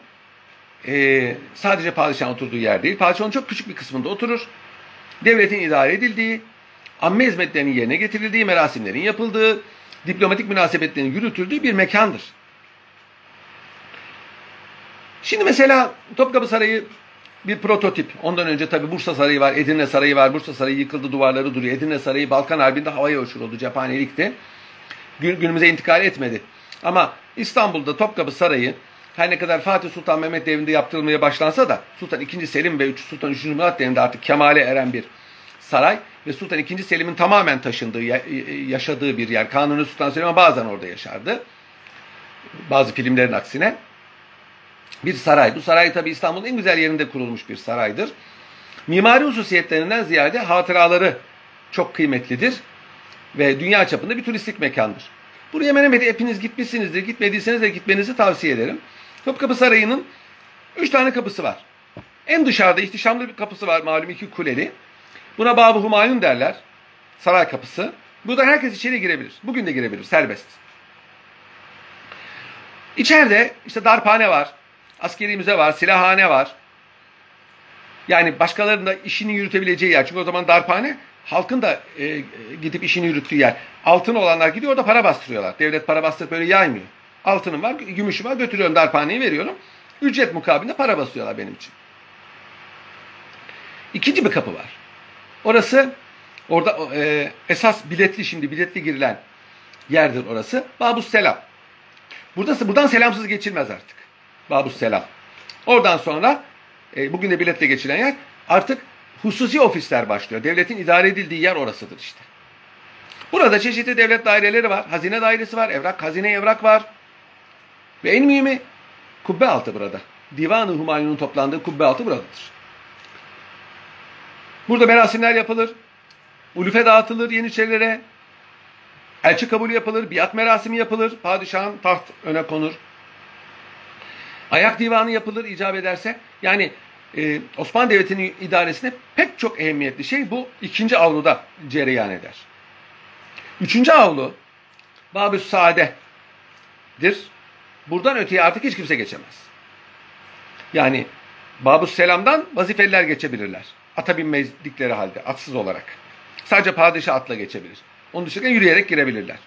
e, sadece padişahın oturduğu yer değil. Padişahın çok küçük bir kısmında oturur. Devletin idare edildiği, amme hizmetlerinin yerine getirildiği, merasimlerin yapıldığı, diplomatik münasebetlerin yürütüldüğü bir mekandır. Şimdi mesela Topkapı Sarayı bir prototip. Ondan önce tabi Bursa Sarayı var, Edirne Sarayı var. Bursa Sarayı yıkıldı, duvarları duruyor. Edirne Sarayı Balkan Harbi'nde havaya uçuruldu, cephanelikti. Günümüze intikal etmedi. Ama İstanbul'da Topkapı Sarayı her ne kadar Fatih Sultan Mehmet devrinde yaptırılmaya başlansa da Sultan II. Selim ve Sultan III. Murat devrinde artık kemale eren bir saray ve Sultan II. Selim'in tamamen taşındığı, yaşadığı bir yer. Kanuni Sultan Selim bazen orada yaşardı. Bazı filmlerin aksine. Bir saray. Bu saray tabi İstanbul'un en güzel yerinde kurulmuş bir saraydır. Mimari hususiyetlerinden ziyade hatıraları çok kıymetlidir. Ve dünya çapında bir turistik mekandır. Buraya hemen hepiniz gitmişsinizdir. Gitmediyseniz de gitmenizi tavsiye ederim. Topkapı Sarayı'nın üç tane kapısı var. En dışarıda ihtişamlı bir kapısı var malum iki kuleli. Buna Babı Humayun derler. Saray kapısı. Buradan herkes içeri girebilir. Bugün de girebilir. Serbest. İçeride işte darphane var. Askeri müze var. Silahhane var. Yani başkalarının da işini yürütebileceği yer. Çünkü o zaman darphane halkın da e, gidip işini yürüttüğü yer. Altın olanlar gidiyor orada para bastırıyorlar. Devlet para bastırıp böyle yaymıyor. Altınım var, gümüşüm var götürüyorum darphaneye veriyorum. Ücret mukabilinde para basıyorlar benim için. İkinci bir kapı var. Orası orada e, esas biletli şimdi biletli girilen yerdir orası. Babus Selam. Burada, buradan selamsız geçilmez artık. Babus Selam. Oradan sonra e, bugün de biletle geçilen yer artık hususi ofisler başlıyor. Devletin idare edildiği yer orasıdır işte. Burada çeşitli devlet daireleri var. Hazine dairesi var. Evrak, hazine evrak var. Ve en mühimi kubbe altı burada. Divan-ı Humayun'un toplandığı kubbe altı buradadır. Burada merasimler yapılır. Ulufe dağıtılır Yeniçerilere. Elçi kabulü yapılır. Biat merasimi yapılır. Padişahın taht öne konur. Ayak divanı yapılır icap ederse. Yani e, Osmanlı Devleti'nin idaresine pek çok ehemmiyetli şey bu ikinci avluda cereyan eder. Üçüncü avlu Babü Sade'dir. Buradan öteye artık hiç kimse geçemez. Yani Babus Selam'dan vazifeliler geçebilirler. Ata binmedikleri halde, atsız olarak. Sadece padişah atla geçebilir. Onun dışında yürüyerek girebilirler.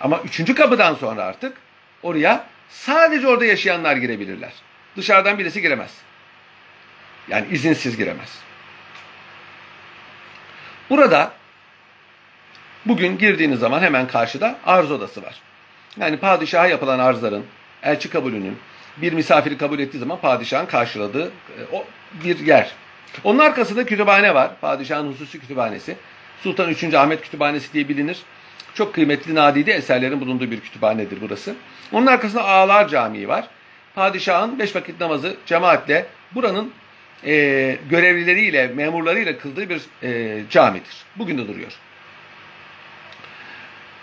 Ama üçüncü kapıdan sonra artık oraya sadece orada yaşayanlar girebilirler. Dışarıdan birisi giremez. Yani izinsiz giremez. Burada bugün girdiğiniz zaman hemen karşıda arz odası var. Yani padişaha yapılan arzların, elçi kabulünün, bir misafiri kabul ettiği zaman padişahın karşıladığı e, o bir yer. Onun arkasında kütüphane var. Padişahın hususi kütüphanesi. Sultan 3. Ahmet Kütüphanesi diye bilinir. Çok kıymetli nadide eserlerin bulunduğu bir kütüphanedir burası. Onun arkasında Ağlar Camii var. Padişahın beş vakit namazı cemaatle buranın e, görevlileriyle, memurlarıyla kıldığı bir e, camidir. Bugün de duruyor.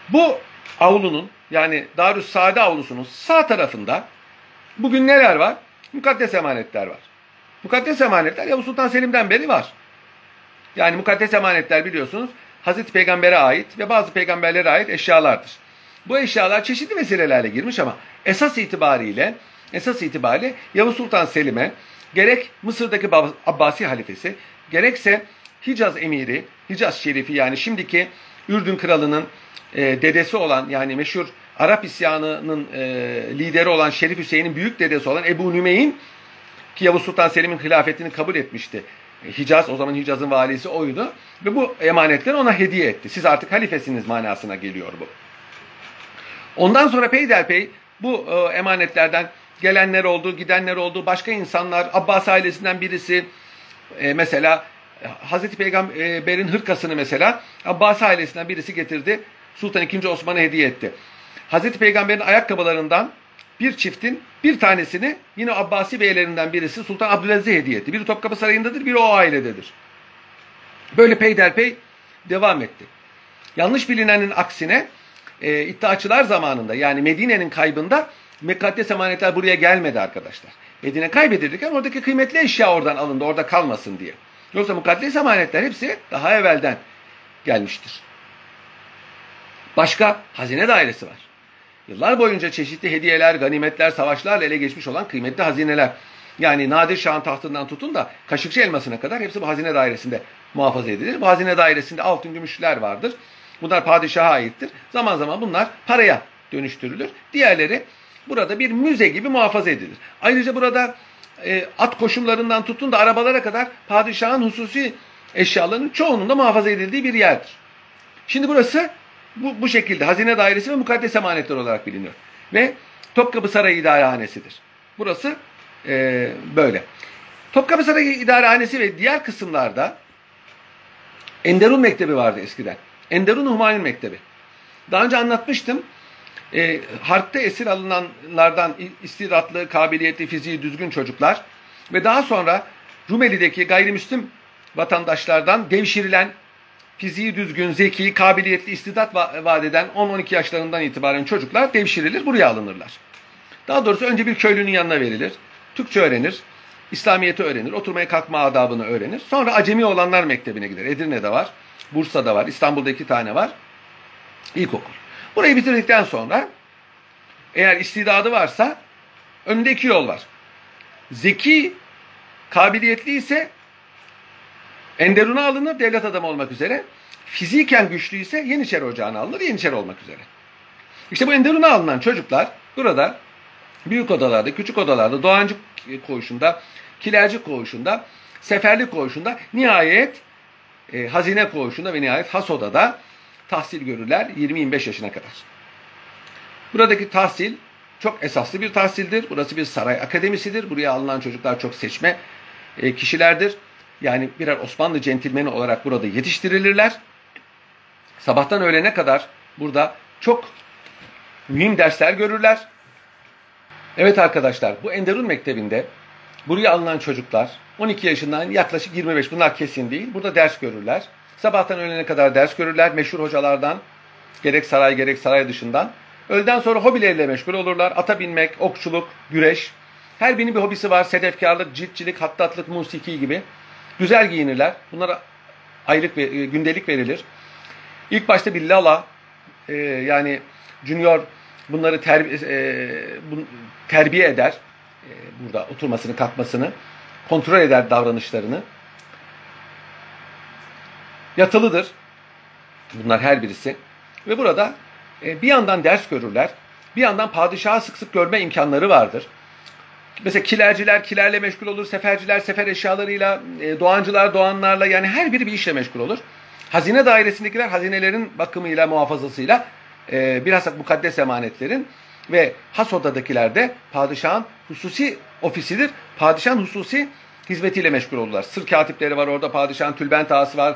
Bu avlunun yani Darüs Saade avlusunun sağ tarafında bugün neler var? Mukaddes emanetler var. Mukaddes emanetler Yavuz Sultan Selim'den beri var. Yani mukaddes emanetler biliyorsunuz Hazreti Peygamber'e ait ve bazı peygamberlere ait eşyalardır. Bu eşyalar çeşitli vesilelerle girmiş ama esas itibariyle esas itibariyle Yavuz Sultan Selim'e gerek Mısır'daki Abbasi halifesi gerekse Hicaz emiri, Hicaz şerifi yani şimdiki Ürdün kralının e, dedesi olan yani meşhur Arap isyanının e, lideri olan Şerif Hüseyin'in büyük dedesi olan Ebu Nümeyn ki Yavuz Sultan Selim'in hilafetini kabul etmişti. E, Hicaz o zaman Hicaz'ın valisi oydu ve bu emanetleri ona hediye etti. Siz artık halifesiniz manasına geliyor bu. Ondan sonra peyderpey bu e, emanetlerden gelenler oldu, gidenler oldu. Başka insanlar, Abbas ailesinden birisi e, mesela Hazreti Peygamber'in hırkasını mesela Abbas ailesinden birisi getirdi. Sultan II. Osman'a hediye etti. Hazreti Peygamber'in ayakkabılarından bir çiftin bir tanesini yine Abbasi beylerinden birisi Sultan Abdülaziz'e hediye etti. Biri Topkapı Sarayı'ndadır, biri o ailededir. Böyle peyderpey devam etti. Yanlış bilinenin aksine e, iddiaçılar zamanında yani Medine'nin kaybında mekaddes emanetler buraya gelmedi arkadaşlar. Medine kaybedilirken oradaki kıymetli eşya oradan alındı, orada kalmasın diye. Yoksa mukaddes emanetler hepsi daha evvelden gelmiştir. Başka hazine dairesi var. Yıllar boyunca çeşitli hediyeler, ganimetler, savaşlarla ele geçmiş olan kıymetli hazineler. Yani Nadir Şah'ın tahtından tutun da Kaşıkçı elmasına kadar hepsi bu hazine dairesinde muhafaza edilir. Bu hazine dairesinde altın gümüşler vardır. Bunlar padişaha aittir. Zaman zaman bunlar paraya dönüştürülür. Diğerleri burada bir müze gibi muhafaza edilir. Ayrıca burada e, at koşumlarından tutun da arabalara kadar padişahın hususi eşyalarının çoğunun da muhafaza edildiği bir yerdir. Şimdi burası bu, bu şekilde hazine dairesi ve mukaddes emanetler olarak biliniyor. Ve Topkapı Sarayı İdarehanesidir. Burası e, böyle. Topkapı Sarayı İdarehanesi ve diğer kısımlarda Enderun Mektebi vardı eskiden. Enderun Humayun Mektebi. Daha önce anlatmıştım. E, harpte esir alınanlardan istidatlı, kabiliyetli, fiziği düzgün çocuklar ve daha sonra Rumeli'deki gayrimüslim vatandaşlardan devşirilen fiziği düzgün, zeki, kabiliyetli, istidat vaat eden 10-12 yaşlarından itibaren çocuklar devşirilir, buraya alınırlar. Daha doğrusu önce bir köylünün yanına verilir. Türkçe öğrenir, İslamiyet'i öğrenir, oturmaya kalkma adabını öğrenir. Sonra acemi olanlar mektebine gider. Edirne'de var, Bursa'da var, İstanbul'da iki tane var. İlkokul. Burayı bitirdikten sonra eğer istidadı varsa önünde iki yol var. Zeki, kabiliyetli ise Enderun'a alınır devlet adamı olmak üzere. Fiziken güçlü ise Yeniçeri Ocağı'na alınır Yeniçeri olmak üzere. İşte bu Enderun'a alınan çocuklar burada büyük odalarda, küçük odalarda, Doğancı koğuşunda, Kilerci koğuşunda, Seferli koğuşunda, nihayet e, Hazine koğuşunda ve nihayet Has odada tahsil görürler 20-25 yaşına kadar. Buradaki tahsil çok esaslı bir tahsildir. Burası bir saray akademisidir. Buraya alınan çocuklar çok seçme e, kişilerdir. Yani birer Osmanlı centilmeni olarak burada yetiştirilirler. Sabahtan öğlene kadar burada çok mühim dersler görürler. Evet arkadaşlar bu Enderun Mektebi'nde buraya alınan çocuklar 12 yaşından yaklaşık 25 bunlar kesin değil. Burada ders görürler. Sabahtan öğlene kadar ders görürler meşhur hocalardan. Gerek saray gerek saray dışından. Öğleden sonra hobileriyle meşgul olurlar. Ata binmek, okçuluk, güreş. Her birinin bir hobisi var. Sedefkarlık, ciltçilik, hattatlık, musiki gibi. Güzel giyinirler. Bunlara aylık ve e, gündelik verilir. İlk başta bir lala e, yani junior bunları terbi, e, bu, terbiye eder. E, burada oturmasını, kalkmasını. Kontrol eder davranışlarını. Yatılıdır. Bunlar her birisi. Ve burada e, bir yandan ders görürler. Bir yandan padişahı sık sık görme imkanları vardır. Mesela kilerciler kilerle meşgul olur, seferciler sefer eşyalarıyla, e, doğancılar doğanlarla yani her biri bir işle meşgul olur. Hazine dairesindekiler hazinelerin bakımıyla, muhafazasıyla e, bilhassa mukaddes emanetlerin ve has odadakiler de padişahın hususi ofisidir. Padişahın hususi hizmetiyle meşgul olurlar. Sır katipleri var orada, padişahın tülbent ağası var,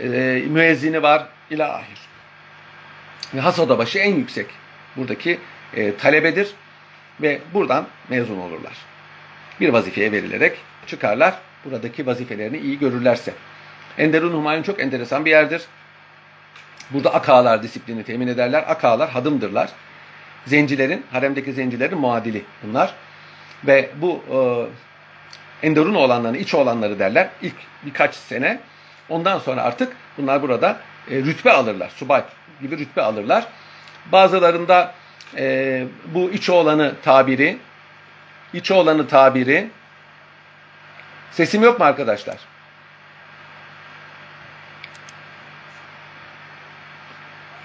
e, müezzini var, ilahir. ve has odabaşı en yüksek buradaki e, talebedir ve buradan mezun olurlar. Bir vazifeye verilerek çıkarlar. Buradaki vazifelerini iyi görürlerse. Enderun Humayun çok enteresan bir yerdir. Burada akalar disiplini temin ederler. Akalar hadımdırlar. Zencilerin, haremdeki zencilerin muadili bunlar. Ve bu e, Enderun olanlarını, iç olanları derler. İlk birkaç sene. Ondan sonra artık bunlar burada e, rütbe alırlar. Subay gibi rütbe alırlar. Bazılarında e, bu iç olanı tabiri, iç olanı tabiri, sesim yok mu arkadaşlar?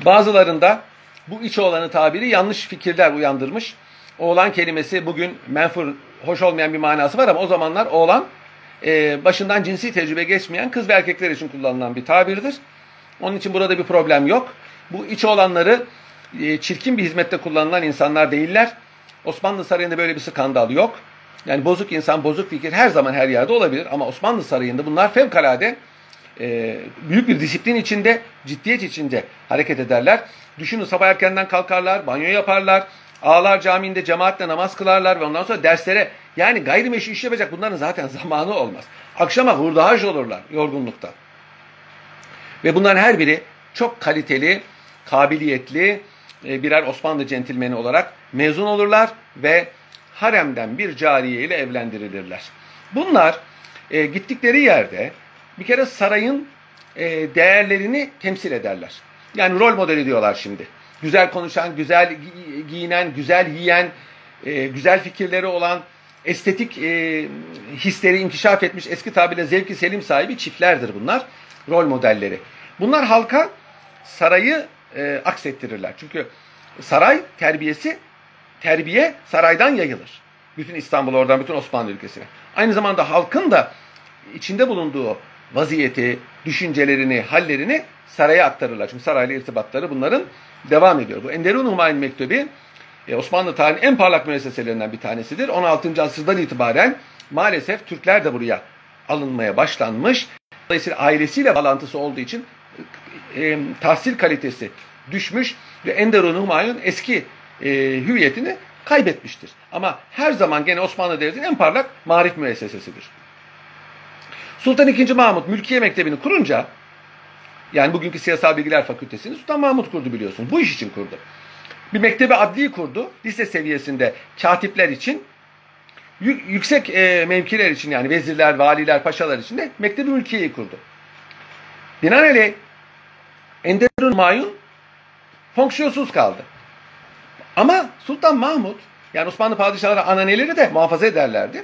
Bazılarında bu iç oğlanı tabiri yanlış fikirler uyandırmış. Oğlan kelimesi bugün menfur, hoş olmayan bir manası var ama o zamanlar oğlan e, başından cinsi tecrübe geçmeyen kız ve erkekler için kullanılan bir tabirdir. Onun için burada bir problem yok. Bu iç olanları çirkin bir hizmette kullanılan insanlar değiller. Osmanlı Sarayı'nda böyle bir skandal yok. Yani bozuk insan, bozuk fikir her zaman her yerde olabilir ama Osmanlı Sarayı'nda bunlar fevkalade e, büyük bir disiplin içinde, ciddiyet içinde hareket ederler. Düşünün sabah erkenden kalkarlar, banyo yaparlar, ağlar camiinde cemaatle namaz kılarlar ve ondan sonra derslere yani gayrimeşru iş yapacak bunların zaten zamanı olmaz. Akşama hurdahaj olurlar yorgunluktan. Ve bunların her biri çok kaliteli, kabiliyetli e, birer Osmanlı centilmeni olarak mezun olurlar ve haremden bir cariye ile evlendirilirler. Bunlar e, gittikleri yerde bir kere sarayın e, değerlerini temsil ederler. Yani rol modeli diyorlar şimdi. Güzel konuşan, güzel giyinen, güzel yiyen, e, güzel fikirleri olan, estetik e, hisleri inkişaf etmiş eski tabirle zevki selim sahibi çiftlerdir bunlar. Rol modelleri. Bunlar halka sarayı e, aksettirirler. Çünkü saray terbiyesi, terbiye saraydan yayılır. Bütün İstanbul oradan, bütün Osmanlı ülkesine. Aynı zamanda halkın da içinde bulunduğu vaziyeti, düşüncelerini, hallerini saraya aktarırlar. Çünkü sarayla irtibatları bunların devam ediyor. Bu Enderun Humayun Mektubi e, Osmanlı tarihinin en parlak müesseselerinden bir tanesidir. 16. asırdan itibaren maalesef Türkler de buraya alınmaya başlanmış. Dolayısıyla ailesiyle bağlantısı olduğu için e, tahsil kalitesi düşmüş ve Enderun Humayun eski e, hüviyetini kaybetmiştir. Ama her zaman gene Osmanlı Devleti'nin en parlak marif müessesesidir. Sultan II. Mahmut Mülkiye Mektebi'ni kurunca yani bugünkü Siyasal Bilgiler Fakültesini Sultan Mahmut kurdu biliyorsunuz. Bu iş için kurdu. Bir mektebi adli kurdu. Lise seviyesinde katipler için yüksek e, mevkiler için yani vezirler, valiler, paşalar için de mektebi mülkiyeyi kurdu. Binaenaleyh Enderun Mayun fonksiyonsuz kaldı. Ama Sultan Mahmut yani Osmanlı padişahları ananeleri de muhafaza ederlerdi.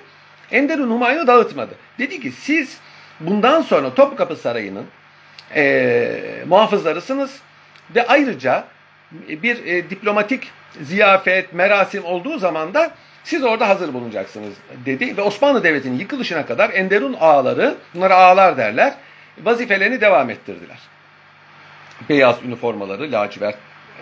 Enderun Humayun'u dağıtmadı. Dedi ki siz bundan sonra Topkapı Sarayı'nın e, muhafızlarısınız ve ayrıca bir e, diplomatik ziyafet, merasim olduğu zaman da siz orada hazır bulunacaksınız dedi ve Osmanlı Devleti'nin yıkılışına kadar Enderun ağaları, bunlara ağalar derler, vazifelerini devam ettirdiler. Beyaz üniformaları, lacivert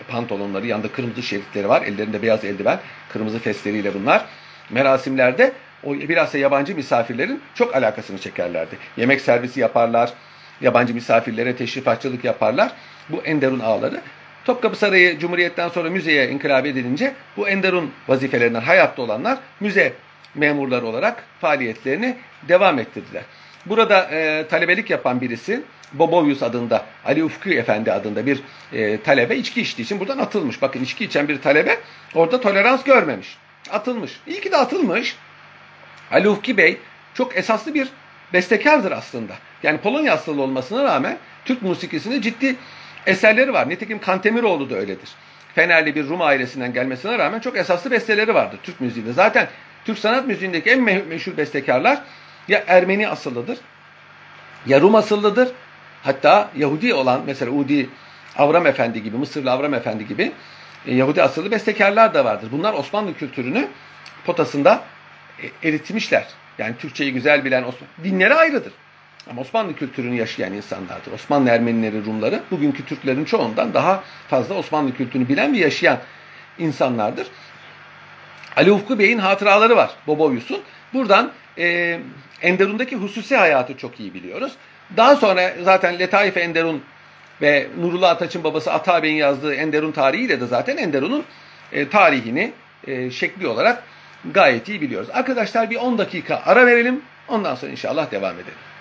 pantolonları, yanında kırmızı şeritleri var, ellerinde beyaz eldiven, kırmızı fesleriyle bunlar. Merasimlerde o bilhassa yabancı misafirlerin çok alakasını çekerlerdi. Yemek servisi yaparlar, yabancı misafirlere teşrifatçılık yaparlar. Bu Enderun ağları. Topkapı Sarayı Cumhuriyet'ten sonra müzeye inkılap edilince bu Enderun vazifelerinden hayatta olanlar müze memurları olarak faaliyetlerini devam ettirdiler. Burada e, talebelik yapan birisi Bobovius adında, Ali Ufku Efendi adında bir e, talebe içki içtiği için buradan atılmış. Bakın içki içen bir talebe orada tolerans görmemiş. Atılmış. İyi ki de atılmış. Ali Ufki Bey çok esaslı bir bestekardır aslında. Yani Polonya asıllı olmasına rağmen Türk musikisinde ciddi eserleri var. Nitekim Kantemiroğlu da öyledir. Fenerli bir Rum ailesinden gelmesine rağmen çok esaslı besteleri vardır Türk müziğinde. Zaten Türk sanat müziğindeki en meşhur bestekarlar ya Ermeni asıllıdır ya Rum asıllıdır. Hatta Yahudi olan mesela Udi Avram Efendi gibi, Mısırlı Avram Efendi gibi e, Yahudi asıllı bestekarlar da vardır. Bunlar Osmanlı kültürünü potasında e, eritmişler. Yani Türkçeyi güzel bilen Osmanlı. Dinleri ayrıdır. Ama Osmanlı kültürünü yaşayan insanlardır. Osmanlı Ermenileri, Rumları bugünkü Türklerin çoğundan daha fazla Osmanlı kültürünü bilen ve yaşayan insanlardır. Ali Ufku Bey'in hatıraları var Boboyus'un. Buradan e, Enderun'daki hususi hayatı çok iyi biliyoruz. Daha sonra zaten Letaif Enderun ve Nurullah Ataç'ın babası Ata Bey'in yazdığı Enderun tarihiyle de zaten Enderun'un e, tarihini e, şekli olarak gayet iyi biliyoruz. Arkadaşlar bir 10 dakika ara verelim. Ondan sonra inşallah devam edelim.